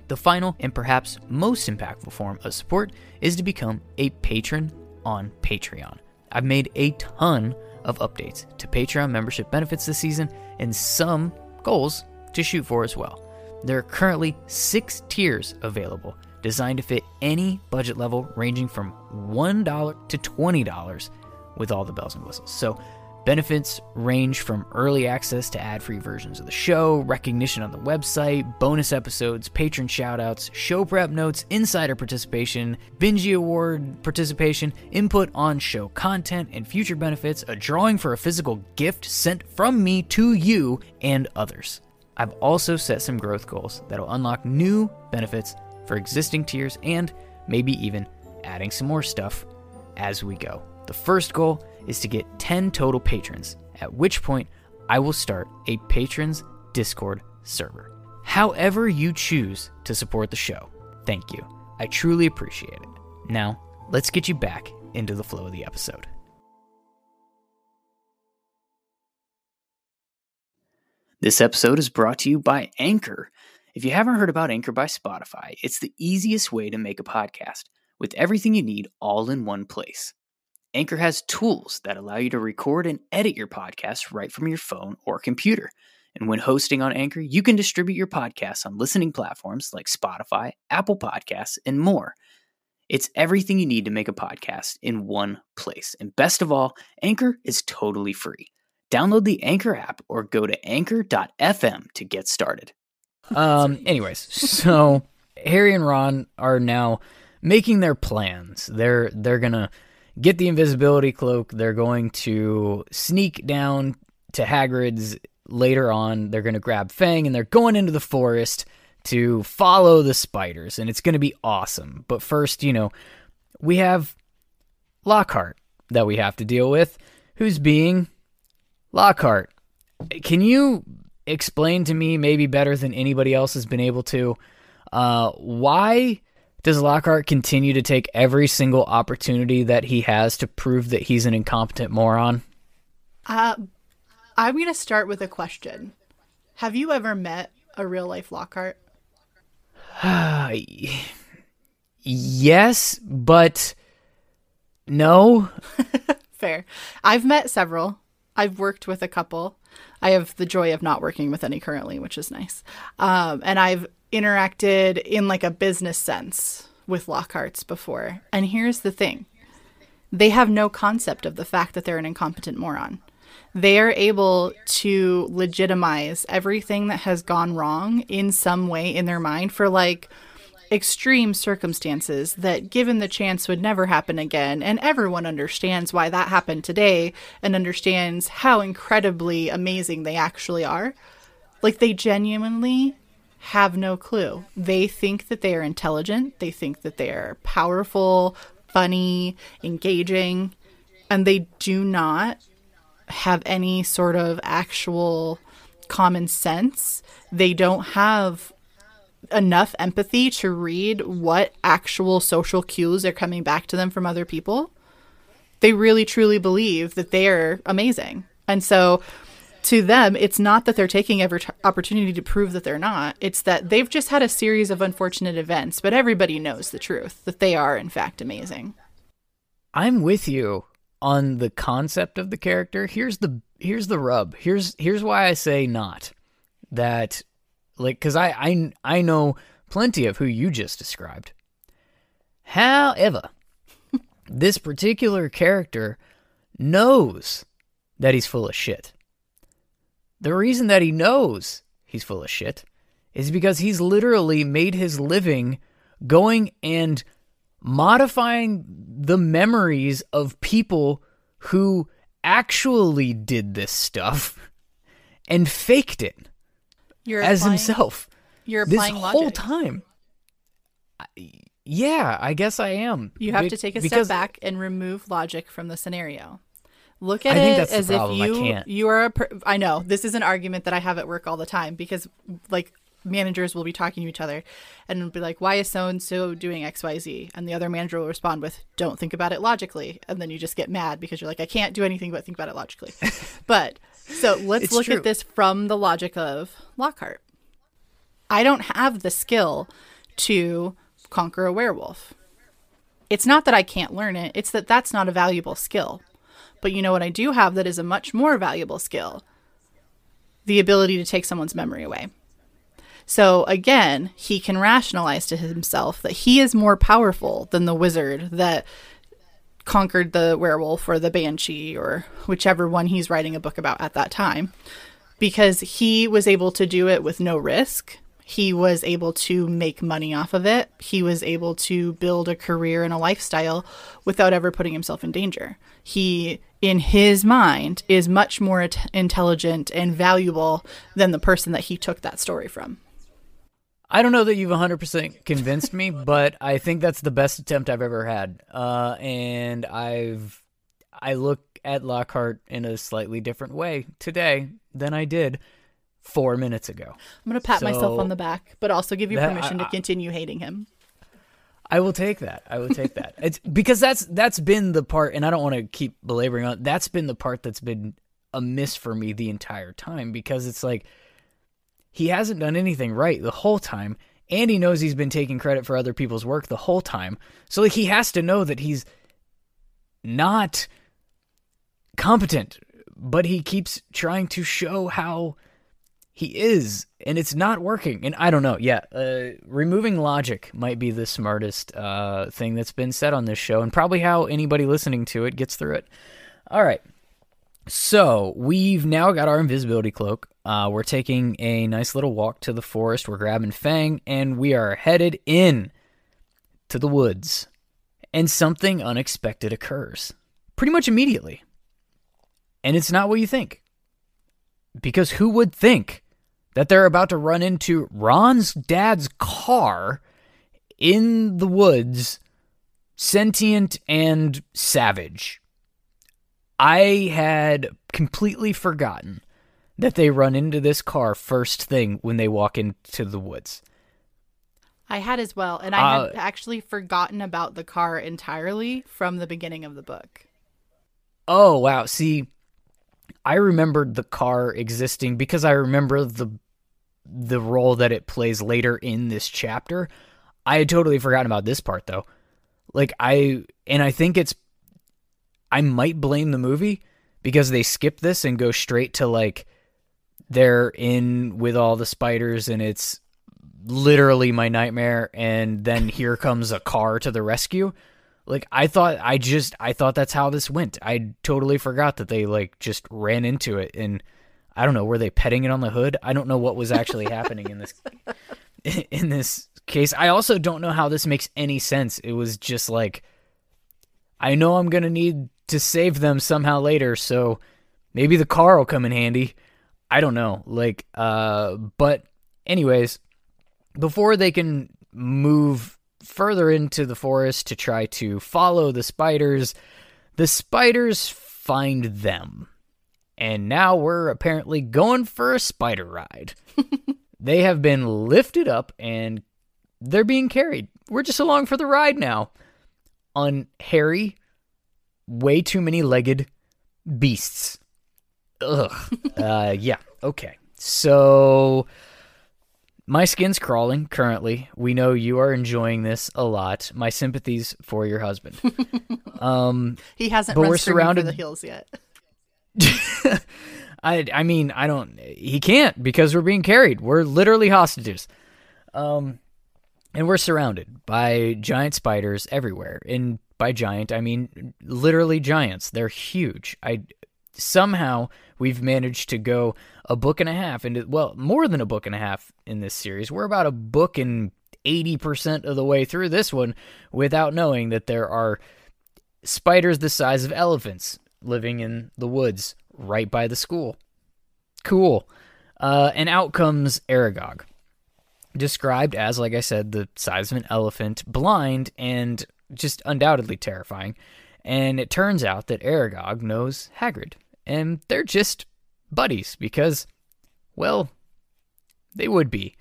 The final and perhaps most impactful form of support is to become a patron on Patreon. I've made a ton of updates to Patreon membership benefits this season and some goals to shoot for as well. There are currently six tiers available designed to fit any budget level ranging from $1 to $20 with all the bells and whistles. So, benefits range from early access to ad free versions of the show, recognition on the website, bonus episodes, patron shoutouts, show prep notes, insider participation, Binge Award participation, input on show content, and future benefits, a drawing for a physical gift sent from me to you, and others. I've also set some growth goals that'll unlock new benefits for existing tiers and maybe even adding some more stuff as we go. The first goal is to get 10 total patrons, at which point I will start a patrons Discord server. However, you choose to support the show, thank you. I truly appreciate it. Now, let's get you back into the flow of the episode. This episode is brought to you by Anchor. If you haven't heard about Anchor by Spotify, it's the easiest way to make a podcast with everything you need all in one place. Anchor has tools that allow you to record and edit your podcast right from your phone or computer. And when hosting on Anchor, you can distribute your podcasts on listening platforms like Spotify, Apple Podcasts, and more. It's everything you need to make a podcast in one place. And best of all, Anchor is totally free. Download the Anchor app or go to anchor.fm to get started. Um anyways, so Harry and Ron are now making their plans. They're they're going to get the invisibility cloak. They're going to sneak down to Hagrid's later on. They're going to grab Fang and they're going into the forest to follow the spiders and it's going to be awesome. But first, you know, we have Lockhart that we have to deal with who's being Lockhart, can you explain to me, maybe better than anybody else has been able to, uh, why does Lockhart continue to take every single opportunity that he has to prove that he's an incompetent moron? Uh, I'm going to start with a question. Have you ever met a real life Lockhart? yes, but no. Fair. I've met several. I've worked with a couple. I have the joy of not working with any currently, which is nice. Um, and I've interacted in like a business sense with Lockharts before. And here's the thing they have no concept of the fact that they're an incompetent moron. They are able to legitimize everything that has gone wrong in some way in their mind for like extreme circumstances that, given the chance, would never happen again. And everyone understands why that happened today and understands how incredibly amazing they actually are. Like, they genuinely have no clue. They think that they are intelligent, they think that they are powerful, funny, engaging, and they do not have any sort of actual common sense. They don't have enough empathy to read what actual social cues are coming back to them from other people, they really truly believe that they are amazing. And so to them, it's not that they're taking every t- opportunity to prove that they're not. It's that they've just had a series of unfortunate events, but everybody knows the truth that they are, in fact, amazing. I'm with you on the concept of the character. Here's the here's the rub. Here's here's why I say not that like because I, I I know plenty of who you just described. However, this particular character knows that he's full of shit. The reason that he knows he's full of shit is because he's literally made his living going and modifying the memories of people who actually did this stuff and faked it you're as applying, himself. You're this applying whole logic. time. I- yeah, I guess I am. You have Be- to take a step back and remove logic from the scenario. Look at it as if you you are a per- I know this is an argument that I have at work all the time because like managers will be talking to each other and be like why is so and so doing xyz and the other manager will respond with don't think about it logically and then you just get mad because you're like I can't do anything but think about it logically. but so let's look true. at this from the logic of Lockhart. I don't have the skill to conquer a werewolf. It's not that I can't learn it, it's that that's not a valuable skill. But you know what I do have that is a much more valuable skill? The ability to take someone's memory away. So again, he can rationalize to himself that he is more powerful than the wizard that conquered the werewolf or the banshee or whichever one he's writing a book about at that time because he was able to do it with no risk. He was able to make money off of it. He was able to build a career and a lifestyle without ever putting himself in danger. He, in his mind, is much more int- intelligent and valuable than the person that he took that story from. I don't know that you've 100% convinced me, but I think that's the best attempt I've ever had. Uh, and I've I look at Lockhart in a slightly different way today than I did 4 minutes ago. I'm going to pat myself on the back, but also give you That- permission I- to continue hating him. I will take that. I will take that. It's because that's that's been the part and I don't want to keep belaboring on. That's been the part that's been a miss for me the entire time because it's like he hasn't done anything right the whole time and he knows he's been taking credit for other people's work the whole time. So like he has to know that he's not competent, but he keeps trying to show how he is and it's not working and i don't know yeah uh, removing logic might be the smartest uh, thing that's been said on this show and probably how anybody listening to it gets through it. All right so we've now got our invisibility cloak. Uh, we're taking a nice little walk to the forest. We're grabbing fang and we are headed in to the woods and something unexpected occurs. Pretty much immediately. And it's not what you think. Because who would think that they're about to run into Ron's dad's car in the woods, sentient and savage? I had completely forgotten that they run into this car first thing when they walk into the woods. I had as well, and I had Uh, actually forgotten about the car entirely from the beginning of the book. Oh, wow. See, I remembered the car existing because I remember the the role that it plays later in this chapter. I had totally forgotten about this part though. Like I and I think it's I might blame the movie because they skip this and go straight to like they're in with all the spiders and it's literally my nightmare and then here comes a car to the rescue. Like I thought I just I thought that's how this went. I totally forgot that they like just ran into it and I don't know, were they petting it on the hood? I don't know what was actually happening in this in this case. I also don't know how this makes any sense. It was just like I know I'm going to need to save them somehow later, so maybe the car will come in handy. I don't know. Like uh but anyways, before they can move further into the forest to try to follow the spiders, the spiders find them. And now we're apparently going for a spider ride. they have been lifted up and they're being carried. We're just along for the ride now on hairy, way too many legged beasts. Ugh. uh, yeah. Okay. So my skin's crawling currently. We know you are enjoying this a lot. My sympathies for your husband. um, He hasn't But we're surrounded- the hills yet. I I mean I don't. He can't because we're being carried. We're literally hostages. Um, and we're surrounded by giant spiders everywhere. And by giant, I mean literally giants. They're huge. I somehow we've managed to go a book and a half into well more than a book and a half in this series. We're about a book and eighty percent of the way through this one without knowing that there are spiders the size of elephants living in the woods right by the school. Cool. Uh, and out comes Aragog, described as, like I said, the size of an elephant, blind, and just undoubtedly terrifying. And it turns out that Aragog knows Hagrid, and they're just buddies because, well, they would be.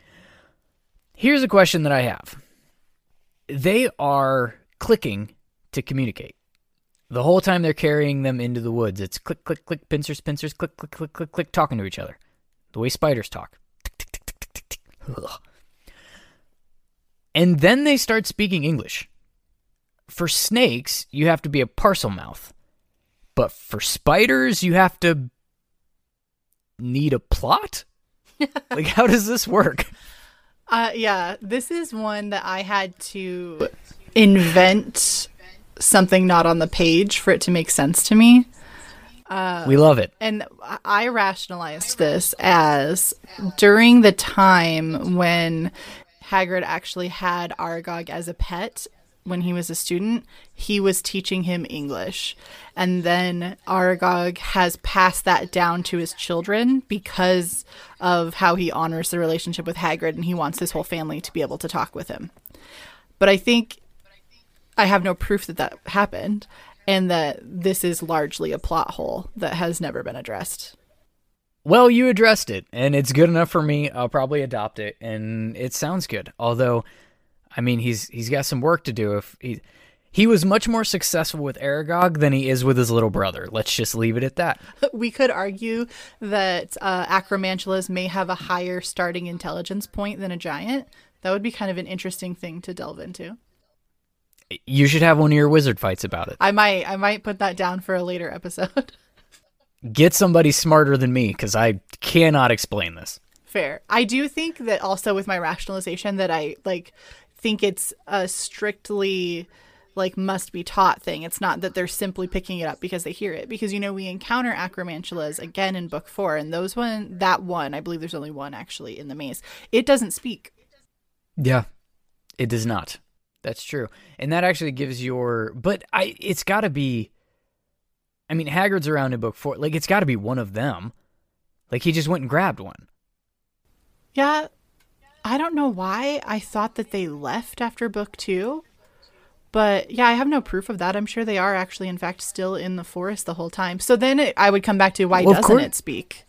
Here's a question that I have. They are clicking to communicate. The whole time they're carrying them into the woods, it's click, click, click, pincers, pincers, click, click, click, click, click, talking to each other. The way spiders talk. And then they start speaking English. For snakes, you have to be a Parselmouth. But for spiders, you have to need a plot? like, how does this work? Uh, yeah, this is one that I had to invent something not on the page for it to make sense to me. Uh, we love it. And I rationalized this as during the time when Hagrid actually had Aragog as a pet when he was a student, he was teaching him English. And then Aragog has passed that down to his children because of how he honors the relationship with Hagrid and he wants his whole family to be able to talk with him. But I think I have no proof that that happened and that this is largely a plot hole that has never been addressed. Well, you addressed it, and it's good enough for me. I'll probably adopt it, and it sounds good. Although, I mean, he's he's got some work to do. If he he was much more successful with Aragog than he is with his little brother. Let's just leave it at that. We could argue that uh, acromantulas may have a higher starting intelligence point than a giant. That would be kind of an interesting thing to delve into. You should have one of your wizard fights about it. I might I might put that down for a later episode. Get somebody smarter than me, because I cannot explain this. Fair. I do think that also with my rationalization that I like think it's a strictly like must be taught thing. It's not that they're simply picking it up because they hear it. Because you know we encounter acromantulas again in book four, and those one that one I believe there's only one actually in the maze. It doesn't speak. Yeah, it does not. That's true, and that actually gives your. But I, it's got to be. I mean, Hagrid's around in book four. Like, it's got to be one of them. Like, he just went and grabbed one. Yeah, I don't know why I thought that they left after book two. But yeah, I have no proof of that. I'm sure they are actually, in fact, still in the forest the whole time. So then it, I would come back to why Well, doesn't it speak?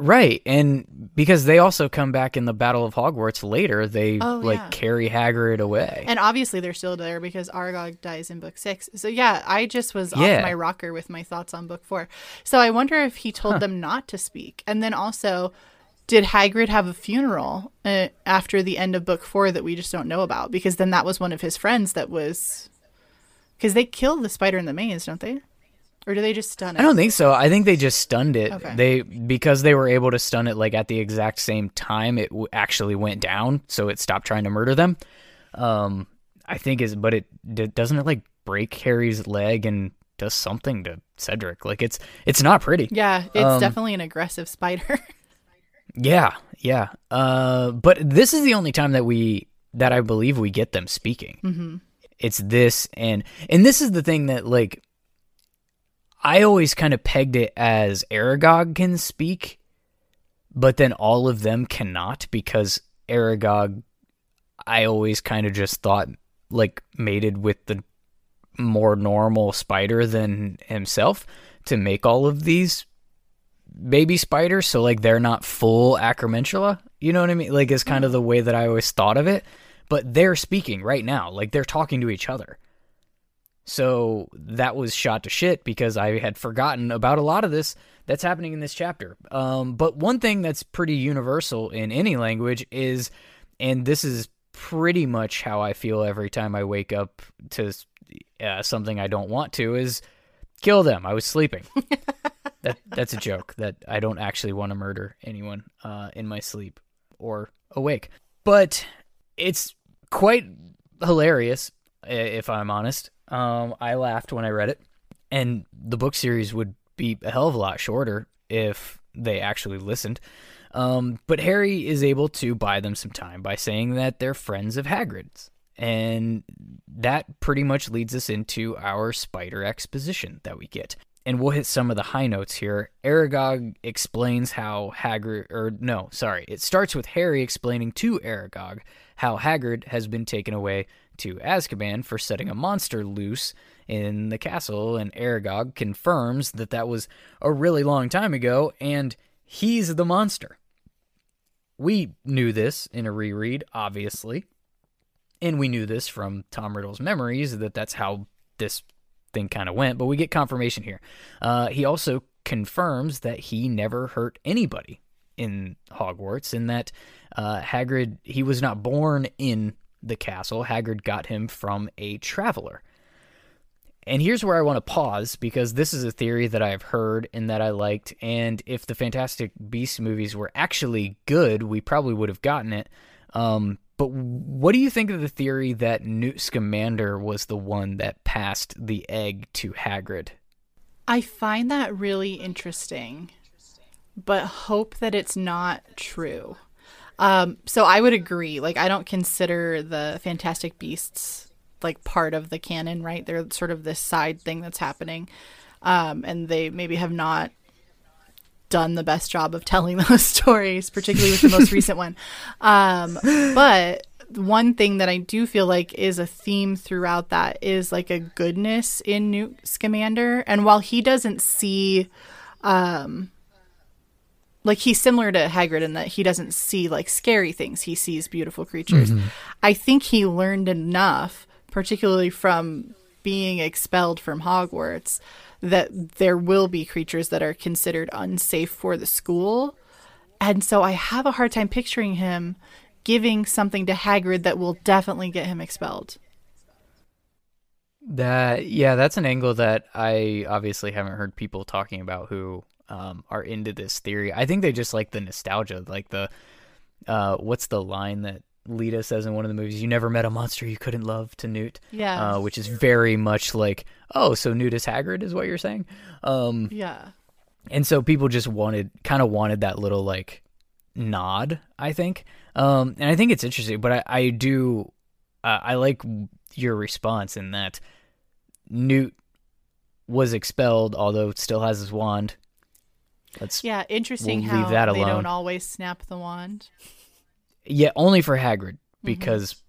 Right, and because they also come back in the Battle of Hogwarts later, they Oh, like yeah. carry Hagrid away. And obviously they're still there because Aragog dies in book six. So yeah, I just was Yeah. off my rocker with my thoughts on book four. So I wonder if he told them not to speak. And then also, did Hagrid have a funeral uh, after the end of book four that we just don't know about? Because then that was one of his friends that was. Because they killed the spider in the maze, don't they? Or do they just stun it? I don't think so. I think they just stunned it. Okay. They because they were able to stun it like at the exact same time it w- actually went down, so it stopped trying to murder them. Um, I think is, but it d- doesn't it like break Harry's leg and does something to Cedric. Like it's it's not pretty. Yeah, it's Um, definitely an aggressive spider. Yeah, yeah. Uh, but this is the only time that we that I believe we get them speaking. Mm-hmm. It's this and and this is the thing that like I always kind of pegged it as Aragog can speak, but then all of them cannot because Aragog, I always kind of just thought like mated with the more normal spider than himself to make all of these baby spiders so like they're not full acromantula you know what i mean? Like is kind of mm-hmm. the way that i always thought of it but they're speaking right now like they're talking to each other so that was shot to shit because i had forgotten about a lot of this that's happening in this chapter. Um, but one thing that's pretty universal in any language is and this is pretty much how i feel every time i wake up to uh, something i don't want to is kill them. I was sleeping. That that's a joke that I don't actually want to murder anyone uh, in my sleep or awake. But it's quite hilarious, if I'm honest. Um, I laughed when I read it, and the book series would be a hell of a lot shorter if they actually listened. Um, but Harry is able to buy them some time by saying that they're friends of Hagrid's. And that pretty much leads us into our spider exposition that we get and we'll hit some of the high notes here. Aragog explains how Hagrid, or no, sorry, it starts with Harry explaining to Aragog how Hagrid has been taken away to Azkaban for setting a monster loose, in the castle, and Aragog confirms that that was a really long time ago, and he's the monster. We knew this in a reread, obviously, and we knew this from Tom Riddle's memories that that's how this thing kind of went, but we get confirmation here. Uh, he also confirms that he never hurt anybody in Hogwarts, and that uh, Hagrid he was not born in the castle. Hagrid got him from a traveler. And here's where I want to pause because this is a theory that I've heard and that I liked. And if the Fantastic Beasts movies were actually good, we probably would have gotten it. Um, but what do you think of the theory that Newt Scamander was the one that passed the egg to Hagrid? I find that really interesting, but hope that it's not true. Um, so I would agree. Like, I don't consider the Fantastic Beasts like part of the canon, right? They're sort of this side thing that's happening. Um, and they maybe have not done the best job of telling those stories, particularly with the most recent one. Um, but one thing that I do feel like is a theme throughout that is like a goodness in Newt Scamander. And while he doesn't see, um, like he's similar to Hagrid in that he doesn't see like scary things, he sees beautiful creatures. Mm-hmm. I think he learned enough particularly from being expelled from Hogwarts, that there will be creatures that are considered unsafe for the school. And so I have a hard time picturing him giving something to Hagrid that will definitely get him expelled. That yeah, that's an angle that I obviously haven't heard people talking about who um, are into this theory. I think they just like the nostalgia, like the uh, what's the line that Leta says in one of the movies, "You never met a monster you couldn't love." To Newt, yeah, uh, which is very much like, "Oh, so Newt is Hagrid," is what you're saying. Um, yeah, and so people just wanted, kind of wanted that little like nod, I think, um, and I think it's interesting. But I, I do, uh, I like your response in that Newt was expelled, although still has his wand. Let's yeah, interesting we'll how they don't always snap the wand. Yeah, only for Hagrid mm-hmm. because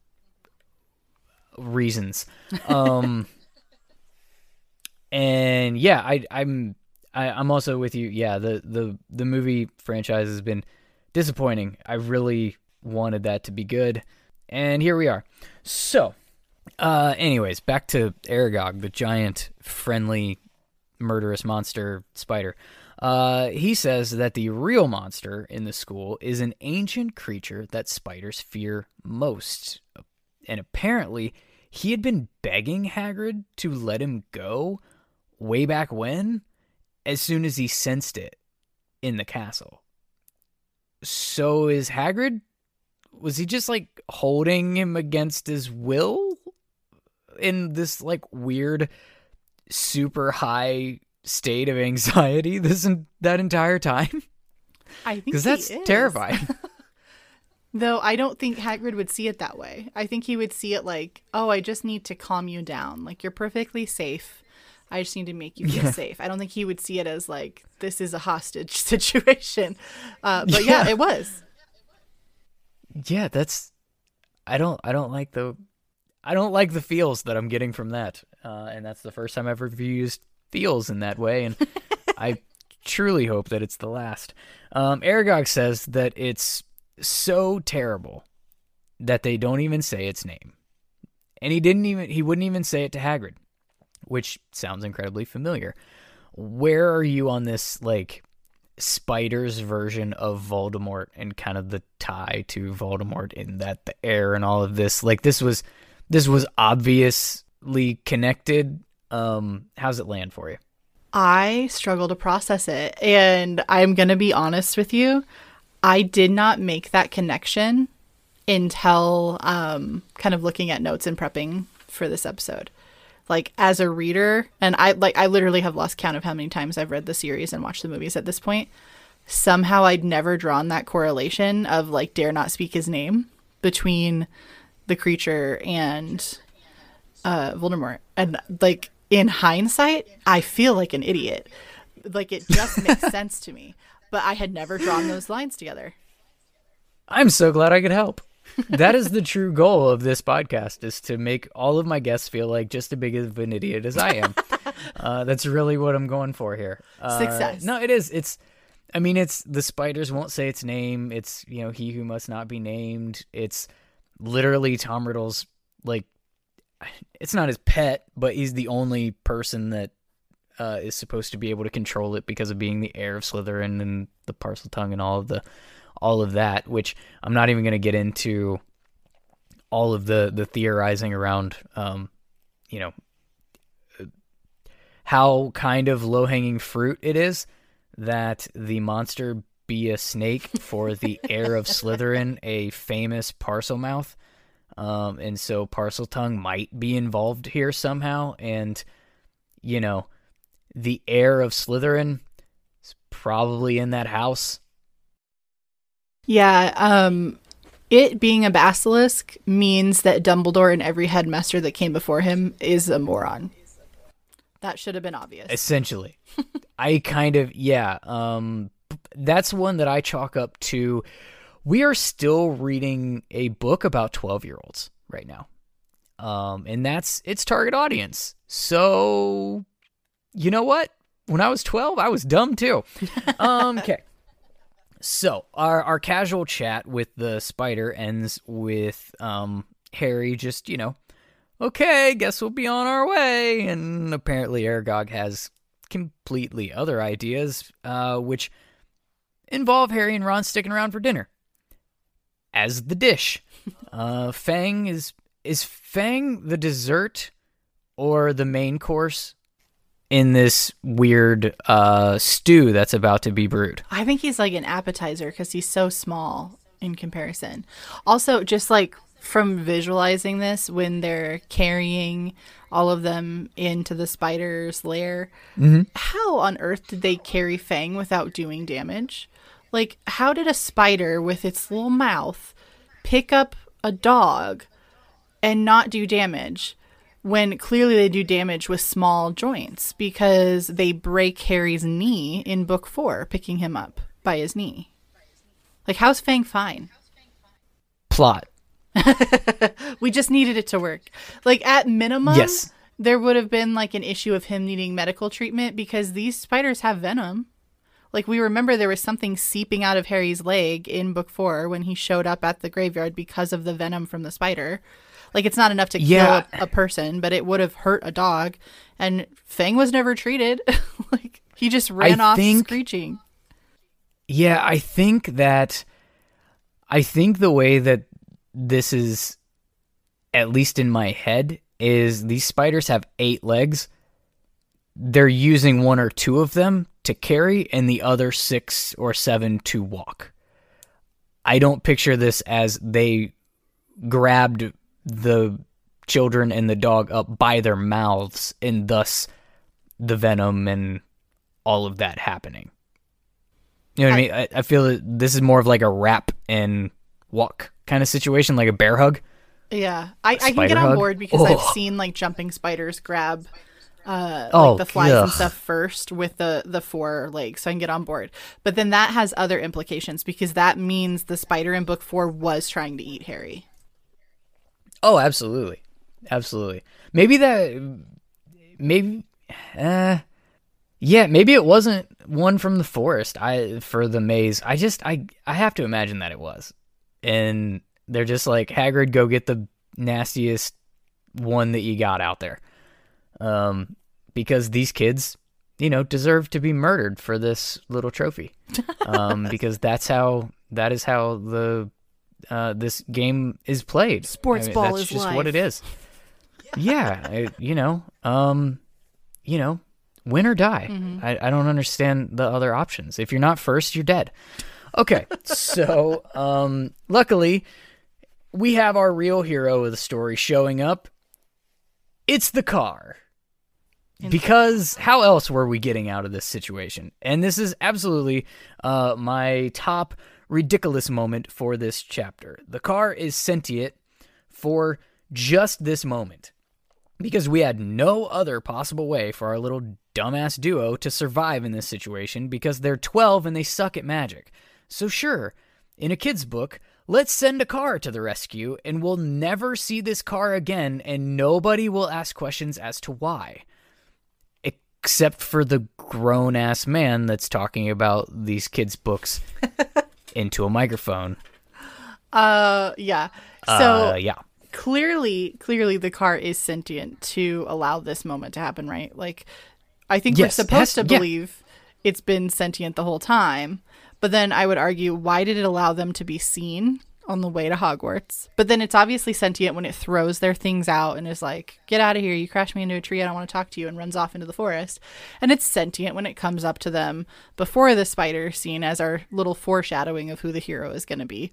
mm-hmm. reasons. Um and yeah, I I'm I, I'm also with you. Yeah, the the the movie franchise has been disappointing. I really wanted that to be good. And here we are. So, uh anyways, back to Aragog, the giant friendly murderous monster spider. Uh, he says that the real monster in the school is an ancient creature that spiders fear most. And apparently, he had been begging Hagrid to let him go way back when, as soon as he sensed it in the castle. So is Hagrid? Was he just like holding him against his will in this like weird, super high state of anxiety this that entire time? I think because that's terrifying. Though I don't think Hagrid would see it that way. I think he would see it like, "Oh, I just need to calm you down. Like you're perfectly safe. I just need to make you feel yeah. safe." I don't think he would see it as like this is a hostage situation. Uh, but yeah. yeah, it was. Yeah, that's. I don't. I don't like the. I don't like the feels that I'm getting from that, uh, and that's the first time I've ever used feels in that way, and I truly hope that it's the last. Um, Aragog says that it's so terrible that they don't even say its name, and he didn't even he wouldn't even say it to Hagrid, which sounds incredibly familiar. Where are you on this like Spider's version of Voldemort and kind of the tie to Voldemort in that the heir and all of this like this was this was obviously connected um, how's it land for you? I struggle to process it. And I'm going to be honest with you. I did not make that connection until um, kind of looking at notes and prepping for this episode. Like as a reader, and I like I literally have lost count of how many times I've read the series and watched the movies at this point. Somehow I'd never drawn that correlation of like dare not speak his name between the creature and uh Voldemort. And like in hindsight, I feel like an idiot. Like it just makes sense to me, but I had never drawn those lines together. I'm so glad I could help. that is the true goal of this podcast is to make all of my guests feel like just as big of an idiot as I am. uh, that's really what I'm going for here. Uh, Success. No, it is. It's. I mean, it's the spiders won't say its name. It's you know he who must not be named. It's literally Tom Riddle's like. It's not his pet, but he's the only person that uh, is supposed to be able to control it because of being the heir of Slytherin and the Parseltongue and all of the all of that, which I'm not even going to get into all of the the theorizing around um you know how kind of low-hanging fruit it is that the monster be a snake for the heir of Slytherin, a famous Parselmouth. Um, and so Parseltongue might be involved here somehow. And, you know, the heir of Slytherin is probably in that house. Yeah, um it being a basilisk means that Dumbledore and every headmaster that came before him is a moron. That should have been obvious. Essentially. I kind of yeah, um that's one that I chalk up to we are still reading a book about 12-year-olds right now. Um and that's its target audience. So you know what? When I was 12, I was dumb too. Um okay. So our our casual chat with the spider ends with um Harry just, you know, okay, guess we'll be on our way. And apparently Aragog has completely other ideas, uh, which involve Harry and Ron sticking around for dinner. As the dish. Uh Fang is is Fang the dessert or the main course in this weird uh stew that's about to be brewed? I think he's like an appetizer because he's so small in comparison. Also, just like from visualizing this when they're carrying all of them into the spider's lair, how on earth did they carry Fang without doing damage? Like, how did a spider with its little mouth pick up a dog and not do damage? when clearly they do damage with small joints because they break Harry's knee in book four, picking him up by his knee. Like, how's Fang fine? Plot. We just needed it to work. Like, at minimum, Yes. there would have been like an issue of him needing medical treatment because these spiders have venom. Like, we remember there was something seeping out of Harry's leg in book four when he showed up at the graveyard because of the venom from the spider. Like, it's not enough to Yeah. kill a, a person, but it would have hurt a dog. And Fang was never treated. like, he just ran off think- screeching. Yeah, I think that I think the way that this is at least in my head is these spiders have 8 legs. They're using one or two of them to carry and the other 6 or 7 to walk. I don't picture this as they grabbed the children and the dog up by their mouths and thus the venom and all of that happening. You know what I, mean? I, I feel that this is more of like a wrap and walk kind of situation, like a bear hug. Yeah, I, I can get on hug? board because I've Oh. seen like jumping spiders grab uh, Oh, like the flies and stuff first with the the four legs, so I can get on board. But then that has other implications because that means the spider in book four was trying to eat Harry. Oh, absolutely, absolutely. Maybe that, maybe, uh, yeah, maybe it wasn't one from the forest. I for the maze. I just I I have to imagine that it was, and they're just like Hagrid, go get the nastiest one that you got out there, um, because these kids, you know, deserve to be murdered for this little trophy, um, because that's how that is how the uh, this game is played. Sports I mean, ball that's is just life. what it is. Yeah, I, you know, um, you know, win or die. Mm-hmm. I, I don't understand the other options. If you're not first, you're dead. Okay, so um, luckily, we have our real hero of the story showing up. It's the car. Because how else were we getting out of this situation? And this is absolutely uh, my top ridiculous moment for this chapter. The car is sentient for just this moment because we had no other possible way for our little dumbass duo to survive in this situation because they're 12 and they suck at magic. So, sure, in a kid's book, let's send a car to the rescue and we'll never see this car again and nobody will ask questions as to why. Except for the grown ass man that's talking about these kids' books into a microphone. Uh, yeah. So uh, yeah. clearly, clearly, the car is sentient to allow this moment to happen, right? Like, I think we're supposed to yeah. believe it's been sentient the whole time. But then I would argue, why did it allow them to be seen on the way to Hogwarts? But then it's obviously sentient when it throws their things out and is like, "Get out of here! You crashed me into a tree. I don't want to talk to you," and runs off into the forest. And it's sentient when it comes up to them before the spider scene, as our little foreshadowing of who the hero is going to be.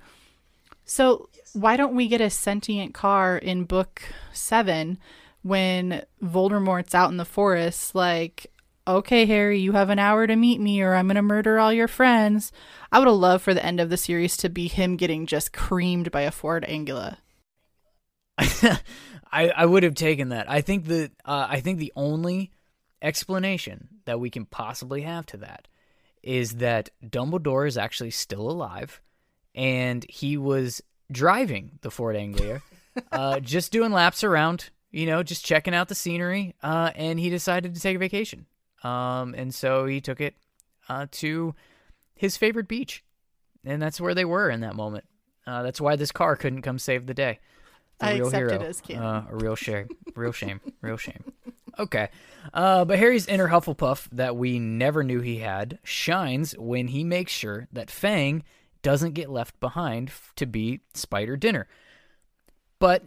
So why don't we get a sentient car in book seven when Voldemort's out in the forest? Like, okay, Harry, you have an hour to meet me, or I'm gonna murder all your friends. I would have loved for the end of the series to be him getting just creamed by a Ford Anglia. I, I would have taken that. I think that uh, I think the only explanation that we can possibly have to that is that Dumbledore is actually still alive, and he was driving the Ford Anglia, uh, just doing laps around, you know, just checking out the scenery, uh, and he decided to take a vacation. Um, and so he took it uh, to his favorite beach, and that's where they were in that moment. Uh, that's why this car couldn't come save the day. The I real accept it hero. as canon. Uh, a real shame. Real shame. Real shame. Okay. Uh, but Harry's inner Hufflepuff that we never knew he had shines when he makes sure that Fang doesn't get left behind to be Spider Dinner. But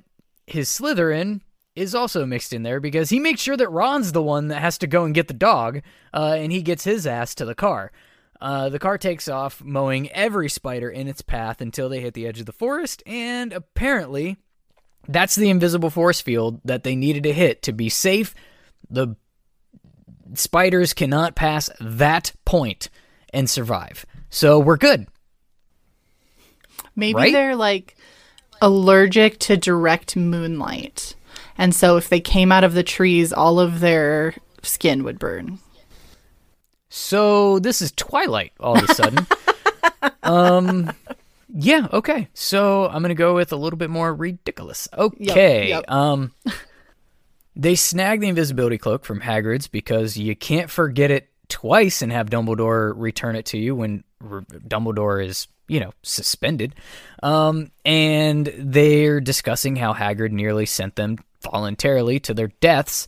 his Slytherin is also mixed in there because he makes sure that Ron's the one that has to go and get the dog, uh, and he gets his ass to the car. Uh, the car takes off, mowing every spider in its path until they hit the edge of the forest, and apparently that's the invisible force field that they needed to hit to be safe. The spiders cannot pass that point and survive. So we're good. Maybe Right? they're like allergic to direct moonlight. And so if they came out of the trees, all of their skin would burn. So this is Twilight all of a sudden. um yeah, okay. So I'm going to go with a little bit more ridiculous. Okay. yep. Um they snag the invisibility cloak from Hagrid's because you can't forget it twice and have Dumbledore return it to you when R- Dumbledore is, you know, suspended. Um and they're discussing how Hagrid nearly sent them voluntarily to their deaths.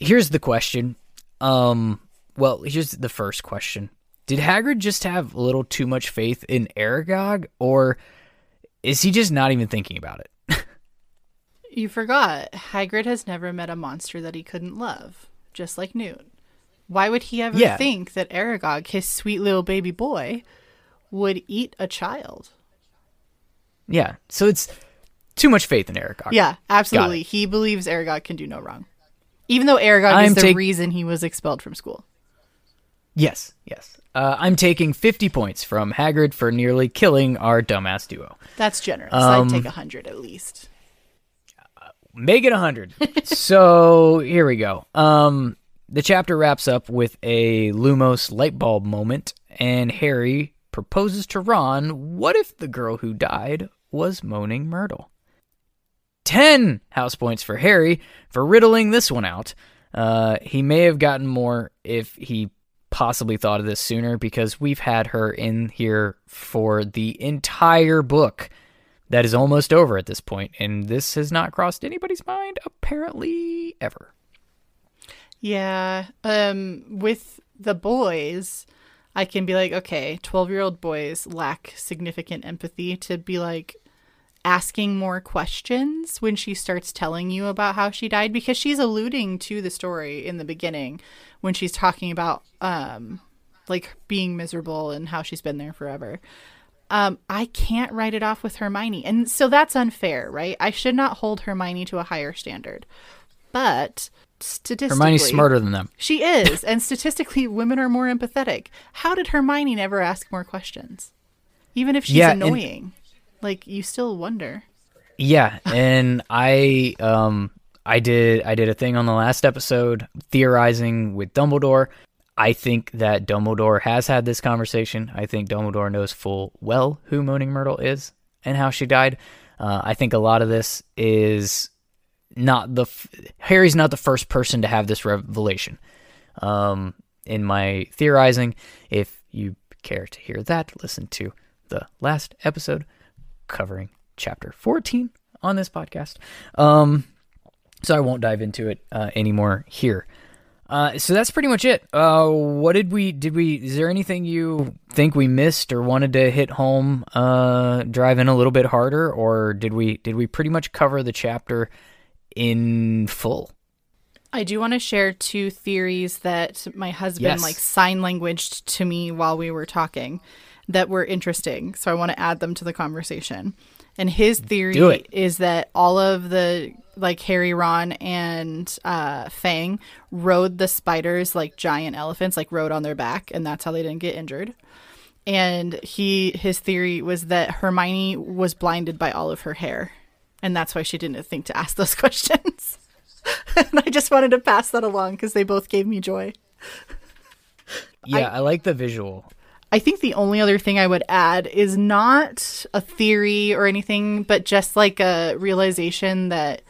Here's the question. Um, well, here's the first question. Did Hagrid just have a little too much faith in Aragog, or is he just not even thinking about it? You forgot, Hagrid has never met a monster that he couldn't love, just like Newt. Why would he ever Yeah. think that Aragog, his sweet little baby boy, would eat a child? Yeah, so it's too much faith in Aragog. Yeah, absolutely. He believes Aragog can do no wrong. Even though Aragog I'm is the take- reason he was expelled from school. Yes, yes. Uh, I'm taking 50 points from Hagrid for nearly killing our dumbass duo. That's generous. Um, I'd take a hundred at least. Make it 100. so here we go. Um, the chapter wraps up with a Lumos light bulb moment, and Harry proposes to Ron what if the girl who died was Moaning Myrtle? 10 house points for Harry for riddling this one out. Uh, he may have gotten more if he possibly thought of this sooner because we've had her in here for the entire book that is almost over at this point, and this has not crossed anybody's mind apparently ever. Yeah. Um, with the boys, I can be like, okay, 12 year old boys lack significant empathy to be like asking more questions when she starts telling you about how she died because she's alluding to the story in the beginning when she's talking about, um, like being miserable and how she's been there forever. Um, I can't write it off with Hermione. And so that's unfair, right? I should not hold Hermione to a higher standard. But statistically, Hermione's smarter than them. she is, and statistically, women are more empathetic. How did Hermione never ask more questions? Even if she's Yeah, and- annoying, like you still wonder. Yeah, and I um I did I did a thing on the last episode theorizing with Dumbledore. I think that Dumbledore has had this conversation. I think Dumbledore knows full well who Moaning Myrtle is and how she died. Uh, I think a lot of this is not the f- Harry's not the first person to have this revelation. Um, in my theorizing, if you care to hear that, listen to the last episode covering chapter 14 on this podcast. Um, so I won't dive into it uh, anymore here. Uh, so that's pretty much it. Uh, what did we did we? Is there anything you think we missed or wanted to hit home, uh, drive in a little bit harder, or did we did we pretty much cover the chapter in full? I do want to share two theories that my husband Yes. like sign languaged to me while we were talking that were interesting. So I want to add them to the conversation. And his theory is that all of the like Harry, Ron, and uh, Fang rode the spiders like giant elephants, like rode on their back, and that's how they didn't get injured. And he his theory was that Hermione was blinded by all of her hair, and that's why she didn't think to ask those questions. and I just wanted to pass that along because they both gave me joy. Yeah, I, like the visual. I think the only other thing I would add is not a theory or anything, but just like a realization that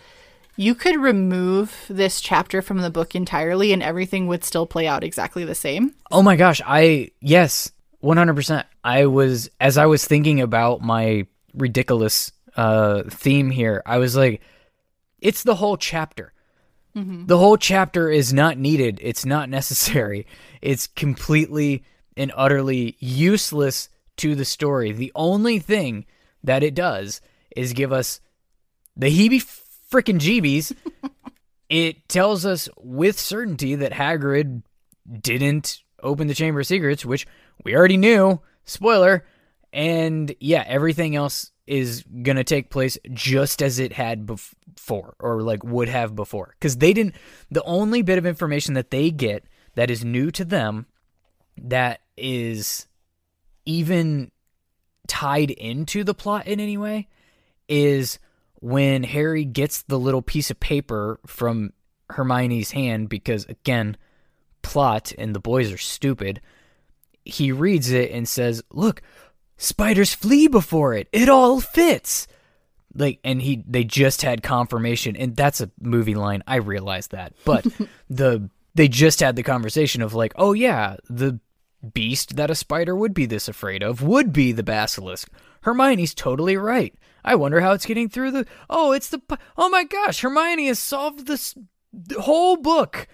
you could remove this chapter from the book entirely and everything would still play out exactly the same. Oh my gosh, I yes, 100%. I was as I was thinking about my ridiculous uh theme here, I was like it's the whole chapter. The whole chapter is not needed. It's not necessary. It's completely and utterly useless to the story. The only thing that it does is give us the heebie freaking jeebies. it tells us with certainty that Hagrid didn't open the Chamber of Secrets, which we already knew. Spoiler. And yeah, everything else is going to take place just as it had before, or like would have before. Because they didn't, the only bit of information that they get that is new to them, that is even tied into the plot in any way, is when Harry gets the little piece of paper from Hermione's hand, because again, plot and the boys are stupid. He reads it and says, Look, spiders flee before it. It all fits. Like and he they just had confirmation and that's a movie line. I realize that. But the they just had the conversation of like, "Oh yeah, the beast that a spider would be this afraid of would be the basilisk." Hermione's totally right. I wonder how it's getting through the Oh, it's the Oh my gosh, Hermione has solved this whole book.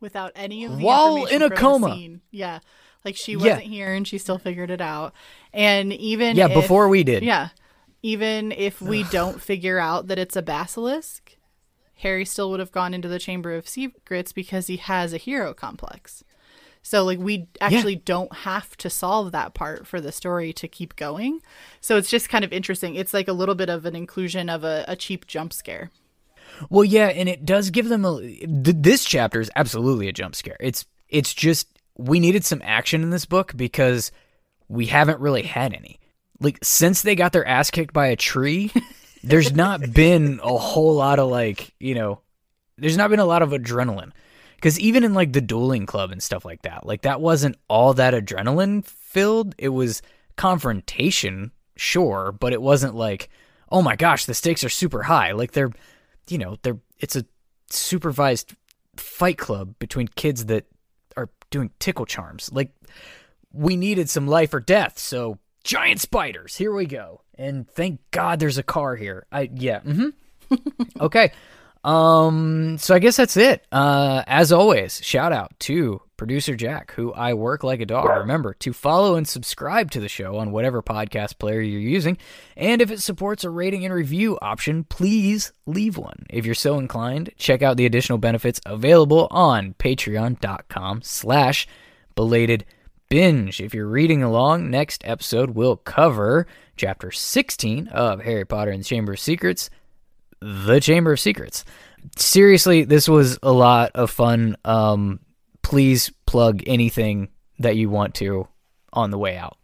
without any of the While information in a coma. scene. Yeah, like she wasn't here and she still figured it out. And even Yeah, if- before we did. yeah, even if we don't figure out that it's a basilisk, Harry still would have gone into the Chamber of Secrets because he has a hero complex. So like we actually don't have to solve that part for the story to keep going. So it's just kind of interesting. It's like a little bit of an inclusion of a, a cheap jump scare. Well, yeah, and it does give them a. Th- this chapter is absolutely a jump scare. It's it's just we needed some action in this book because we haven't really had any. Like since they got their ass kicked by a tree, there's not been a whole lot of like you know, there's not been a lot of adrenaline. Because even in like the dueling club and stuff like that, like that wasn't all that adrenaline filled. It was confrontation, sure, but it wasn't like, oh my gosh, the stakes are super high. Like they're you know, they're it's a supervised fight club between kids that are doing tickle charms. Like we needed some life or death, so giant spiders. Here we go. And thank God there's a car here. I yeah. Mm-hmm. okay. Um so I guess that's it. Uh as always, shout out to producer Jack, who I work like a dog. Remember to follow and subscribe to the show on whatever podcast player you're using. And if it supports a rating and review option, please leave one. If you're so inclined, check out the additional benefits available on patreon.com slash belated binge. If you're reading along, next episode will cover chapter 16 of Harry Potter and the Chamber of Secrets, the Chamber of Secrets. Seriously, this was a lot of fun. Um, please plug anything that you want to on the way out.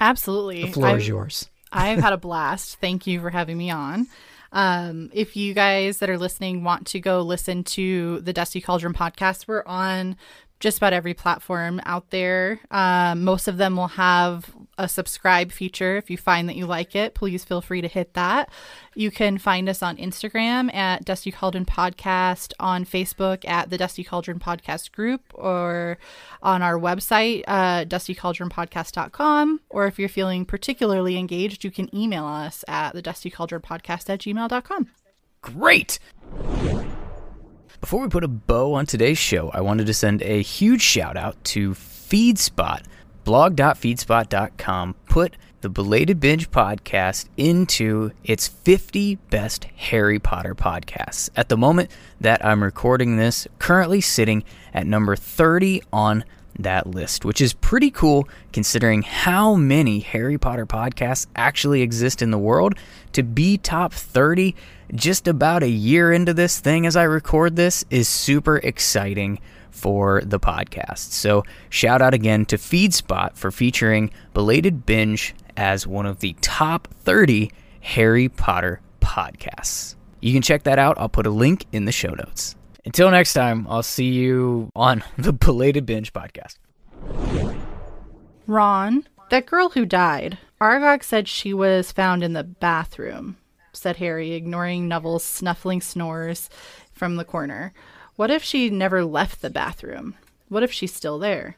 Absolutely. The floor I've- is yours. I've had a blast. Thank you for having me on. Um, if you guys that are listening want to go listen to the Dusty Caldron podcast, we're on just about every platform out there. Um, most of them will have a subscribe feature. If you find that you like it, please feel free to hit that. You can find us on Instagram at Dusty Caldron Podcast, on Facebook at the Dusty Caldron Podcast group, or on our website, uh, dustycaldronpodcast.com. Or if you're feeling particularly engaged, you can email us at the Dusty Caldron Podcast at gmail.com. Great! Before we put a bow on today's show, I wanted to send a huge shout out to FeedSpot. Blog.feedspot.com put the Belated Binge podcast into its 50 best Harry Potter podcasts. At the moment that I'm recording this, currently sitting at number 30 on that list, which is pretty cool considering how many Harry Potter podcasts actually exist in the world. To be top 30 just about a year into this thing as I record this is super exciting for the podcast. So, shout out again to FeedSpot for featuring Belated Binge as one of the top 30 Harry Potter podcasts. You can check that out. I'll put a link in the show notes. Until next time, I'll see you on the Belated Binge podcast. Ron, that girl who died, Aragog said she was found in the bathroom, said Harry, ignoring Neville's snuffling snores from the corner. What if she never left the bathroom? What if she's still there?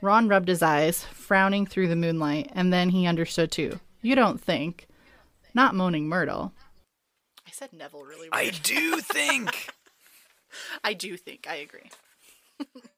Ron rubbed his eyes, frowning through the moonlight, and then he understood too. You don't think. Not Moaning Myrtle. I said Neville really weird. I do think. I do think. I agree.